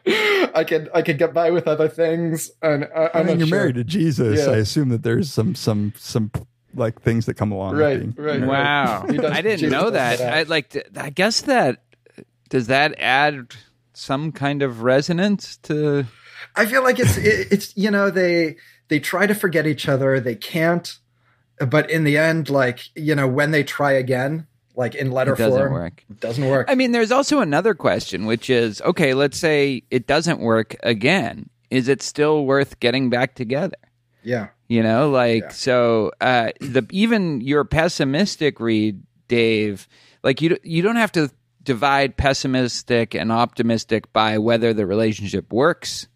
*laughs* I can I can get by with other things. And I, I I'm mean, you're sure. married to Jesus. Yeah. I assume that there's some some some like things that come along. with Right, being right. married. Wow, does- I didn't James know that. that. I like. to- I guess that does that add some kind of resonance to. I feel like it's it, it's you know they they try to forget each other, they can't, but in the end, like you know when they try again, like in letter It doesn't form, work. doesn't work. I mean, there's also another question, which is okay. Let's say it doesn't work again. Is it still worth getting back together? yeah, You know, like Yeah. so. Uh, the even your pessimistic read, Dave. Like you, you don't have to divide pessimistic and optimistic by whether the relationship works,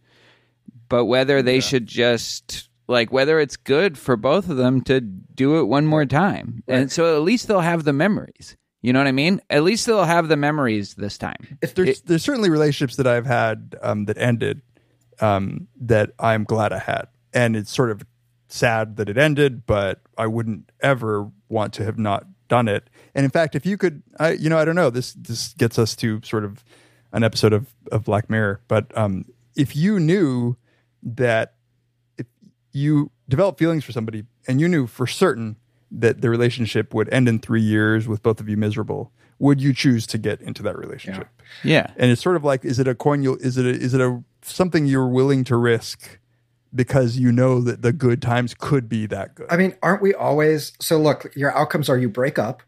but whether they should just like whether it's good for both of them to do it one more time, and so at least they'll have the memories. You know what I mean? At least they'll have the memories this time. there's there's certainly relationships that I've had um, that ended um, that I'm glad I had, and it's sort of sad that it ended, but I wouldn't ever want to have not done it. And in fact, if you could, I you know I don't know this this gets us to sort of an episode of of Black Mirror, but um, if you knew that if you develop feelings for somebody and you knew for certain that the relationship would end in three years with both of you miserable, would you choose to get into that relationship? Yeah. And it's sort of like, is it a coin? You'll, is it a, is it a something you're willing to risk because you know that the good times could be that good? I mean, aren't we always? So look, your outcomes are you break up,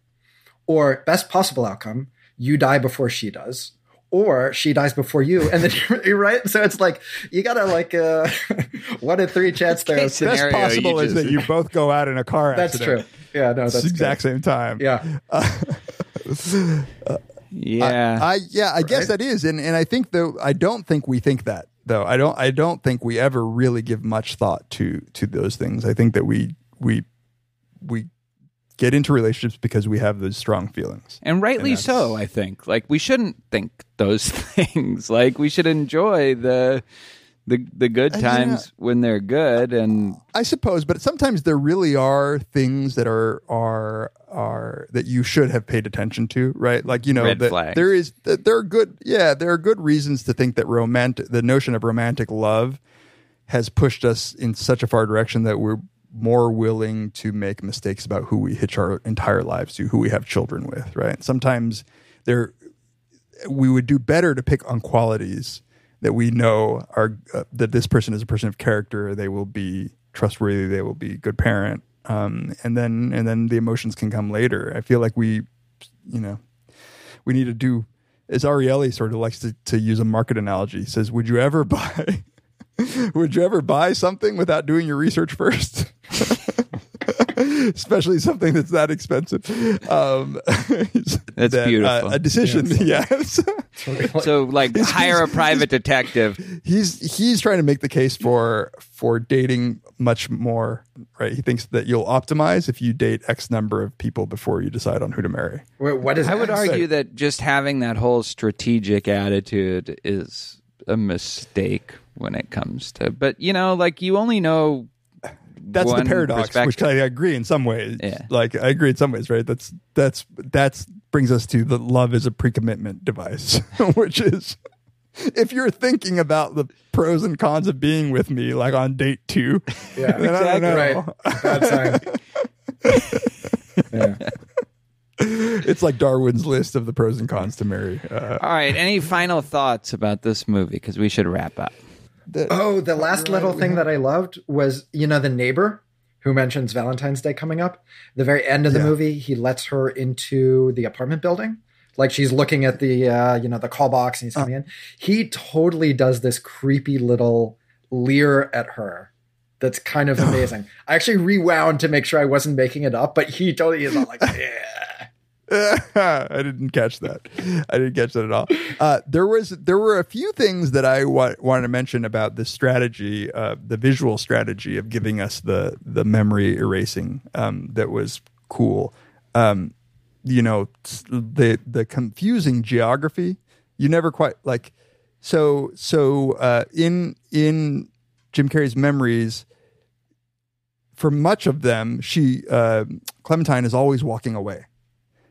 or best possible outcome, you die before she does, or she dies before you, and then *laughs* you're right. So it's like you gotta like uh, *laughs* one in three chance there. Case Best scenario, possible you is that you both go out in a car That's accident. true. Yeah, no, It's *laughs* that's the exact good. same time. Yeah, Yeah. I yeah, I guess that is, and and I think though I don't think we think that though. I don't I don't think we ever really give much thought to to those things. I think that we we we get into relationships because we have those strong feelings. and rightly And so i think like we shouldn't think those *laughs* things like we should enjoy the the the good yeah. times when they're good and I suppose, but sometimes there really are things that are are are that you should have paid attention to, right? Like you know, flags. there is that there are good, yeah, there are good reasons to think that romantic, the notion of romantic love, has pushed us in such a far direction that we're more willing to make mistakes about who we hitch our entire lives to, who we have children with, right? Sometimes there we would do better to pick on qualities that we know are uh, that this person is a person of character. They will be trustworthy. They will be a good parent. Um, and then and then the emotions can come later. I feel like we, you know, we need to do. As Ariely sort of likes to, to use a market analogy, he says, "Would you ever *laughs* buy? *laughs* would you ever buy something without doing your research first? *laughs* Especially something that's that expensive. Um, *laughs* That's that, uh, beautiful. a decision, yes. so like hire a private detective he's he's trying to make the case for for dating much more right he thinks that you'll optimize if you date x number of people before you decide on who to marry Wait, what is? i would that? argue that just having that whole strategic attitude is a mistake when it comes to but you know like you only know that's one the paradox which i agree in some ways. Yeah. like i agree in some ways right? That's that's that's brings us to the love is a pre-commitment device *laughs* which is if you're thinking about the pros and cons of being with me like on date two Yeah, then I don't know. Right, bad sign. yeah. *laughs* it's like darwin's list of the pros and cons to marry. Uh, all right. Any final thoughts about this movie? Because we should wrap up Oh, the last little thing that I loved was, you know, the neighbor who mentions Valentine's Day coming up. The very end of the Yeah. movie, he lets her into the apartment building. Like she's looking at the, uh, you know, the call box and he's coming in. He totally does this creepy little leer at her. That's kind of *sighs* amazing. I actually rewound to make sure I wasn't making it up, but he totally is all like, *laughs* yeah. *laughs* I didn't catch that. I didn't catch that at all. Uh, there was there were a few things that I wa- wanted to mention about the strategy, uh, the visual strategy of giving us the the memory erasing um, that was cool. Um, you know, the the confusing geography. You never quite like so so uh, in in Jim Carrey's memories. For much of them, she uh, Clementine is always walking away.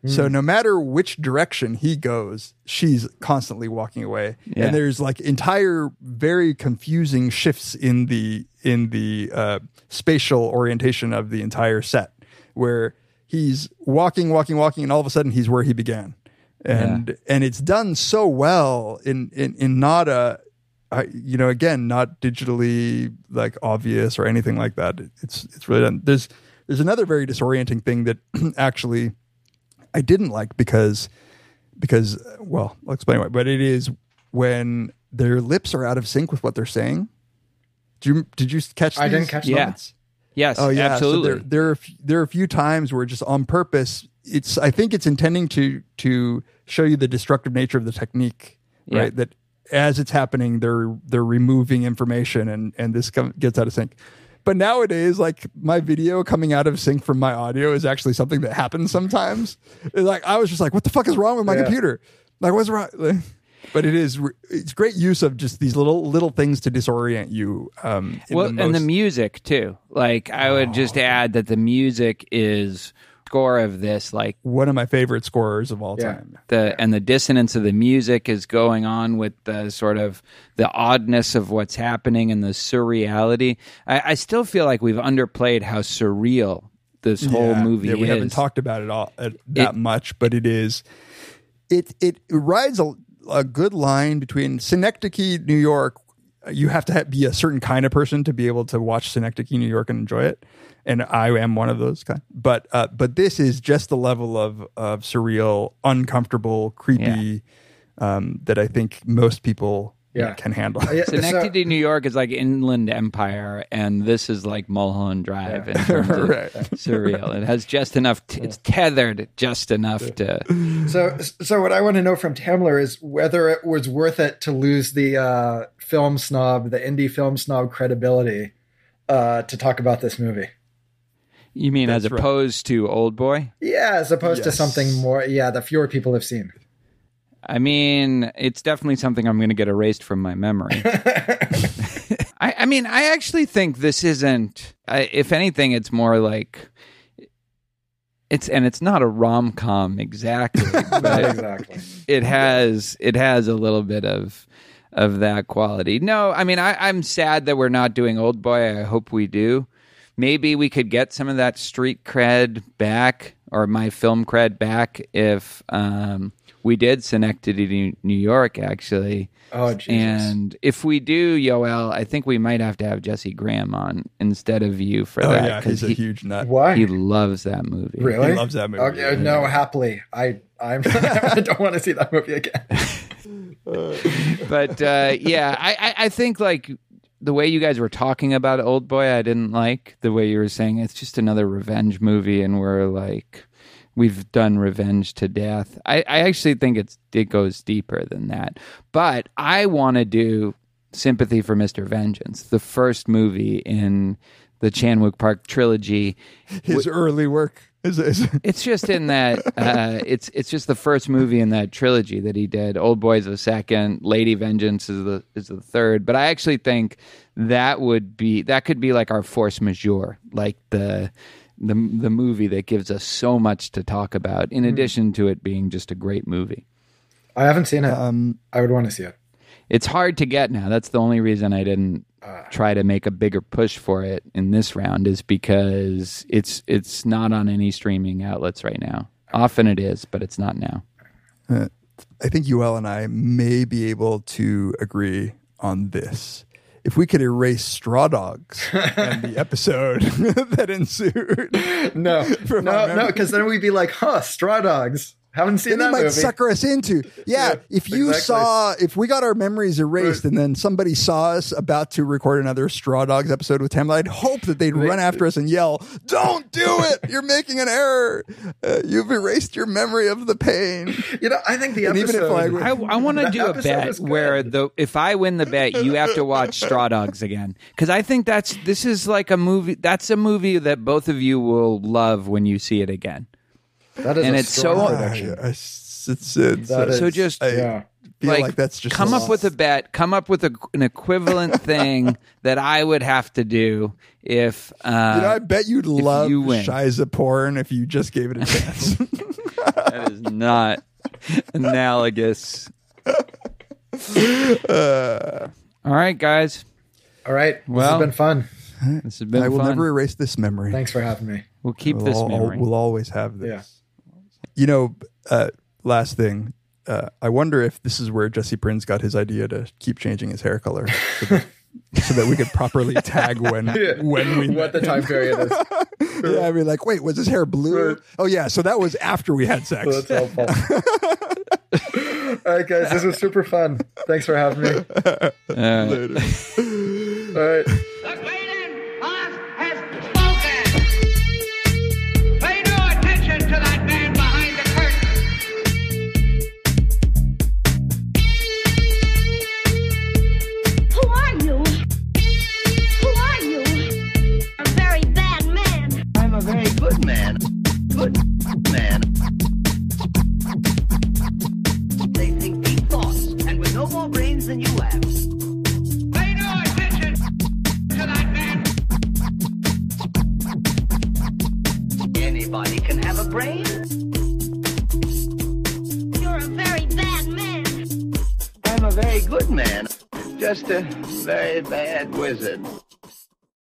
So no matter which direction he goes, she's constantly walking away. Yeah. And there's like entire very confusing shifts in the in the uh, spatial orientation of the entire set where he's walking, walking, walking, and all of a sudden he's where he began, and and it's done so well in in in not a, I, you know, again, not digitally like obvious or anything like that. It's it's really done. There's there's another very disorienting thing that *clears throat* actually I didn't like because because well, I'll explain why. But it is when their lips are out of sync with what they're saying. Do you did you catch? I didn't catch Yeah. moments? Yes, Oh yeah, absolutely. So there, there are a there are a few times where just on purpose, it's I think it's intending to to show you the destructive nature of the technique, Yeah. right? That as it's happening, they're they're removing information and and this com- gets out of sync. But nowadays, like my video coming out of sync from my audio is actually something that happens sometimes. It's like I was just like, what the fuck is wrong with my Yeah. computer? Like what's wrong? Like, but it is it's great use of just these little little things to disorient you. Um, well, the and the music too. Like I would just add that the music is score of this like one of my favorite scorers of all Yeah. time. the and the dissonance of the music is going on with the sort of the oddness of what's happening and the surreality. I, I still feel like we've underplayed how surreal this whole Yeah, movie yeah, we is. haven't talked about it all uh, that It- much, but it is. It it rides a, a good line between Synecdoche, New York. You have to ha- be a certain kind of person to be able to watch Synecdoche, New York, and enjoy it. And I am one of those kind. But uh, but this is just the level of of surreal, uncomfortable, creepy um, that I think most people Yeah. can handle. Uh, yeah, so- Schenectady, New York is like Inland Empire, and this is like Mulholland Drive in *laughs* Right. surreal. It has just enough. T- it's tethered just enough to. *laughs* So, so what I want to know from Tamler is whether it was worth it to lose the uh, film snob, the indie film snob credibility, uh, to talk about this movie. You mean as That's right. opposed to Old Boy? Yeah, as opposed to something more, yeah, that fewer people have seen. I mean, it's definitely something I'm going to get erased from my memory. *laughs* I, I mean, I actually think this isn't. I, if anything, it's more like it's, and it's not a rom com exactly, *laughs* Not exactly. it has it has a little bit of of that quality. No, I mean, I, I'm sad that we're not doing Old Boy. I hope we do. Maybe we could get some of that street cred back or my film cred back if um, we did Synecdoche, New York, actually. Oh, Jesus. And if we do, Yoel, I think we might have to have Jesse Graham on instead of you for Oh that. yeah, 'cause he's a he, huge nut. Why? he loves that movie. really? He loves that movie. Okay, uh, no, happily. I I'm, *laughs* I don't want to see that movie again. *laughs* but uh, yeah, I, I, I think like the way you guys were talking about Old Boy, I didn't like the way you were saying it's just another revenge movie, and we're like, we've done revenge to death. I, I actually think it's it goes deeper than that. But I want to do Sympathy for Mr. Vengeance, the first movie in the Chan Wook Park trilogy. *laughs* His early work is, is It's just in that *laughs* uh, it's it's just the first movie in that trilogy that he did. Old Boy's the second, Lady Vengeance is the is the third. But I actually think that would be that could be like our force majeure, like the the the movie that gives us so much to talk about. In addition to it being just a great movie, I haven't seen it. um, I would want to see it. it's hard to get now. That's the only reason I didn't Ah. try to make a bigger push for it in this round is because it's it's not on any streaming outlets right now. Often it is, but it's not now. I think Yoel and I may be able to agree on this. If we could erase Straw Dogs and the *laughs* episode *laughs* that ensued, No, *laughs* no, no, because then we'd be like, huh, Straw Dogs. Haven't seen then they that might movie. sucker us into. *laughs* Yeah, Yeah, if you exactly. saw, if we got our memories erased, and then somebody saw us about to record another Straw Dogs episode with Tamler, I'd hope that they'd run after us and yell, "Don't do it! You're making an error. Uh, you've erased your memory of the pain." You know, I think the And episode. even if I- I, I want to do a bet where the if I win the bet, you have to watch *laughs* Straw Dogs again because I think that's this is like a movie. That's a movie that both of you will love when you see it again. That is and a it's so- prediction. I- it's, it's, it's, That uh, is- So just I yeah. feel like, that's just come up with a bet. Come up with a, an equivalent *laughs* thing that I would have to do if uh, You know, I bet you'd love you win. Shiza porn if you just gave it a chance. *laughs* *laughs* that is not analogous. Uh, All right, guys, All right. This Well- has been fun. this has been I will fun. never erase this memory. Thanks for having me. We'll keep We'll this al- memory. We'll always have this. Yeah. You know, uh, last thing. Uh, I wonder if this is where Jesse Prinz got his idea to keep changing his hair color, so that, so that we could properly *laughs* tag when when we what the time period is. *laughs* yeah, I mean, like, wait, was his hair blue? Oh yeah, so that was after we had sex. That's helpful. *laughs* All right, guys, this was super fun. Thanks for having me. Uh, Later. All right. A very good man. Good man. They think deep thoughts, and with no more brains than you have. Pay no attention to that man. Anybody can have a brain. You're a very bad man. I'm a very good man. Just a very bad wizard.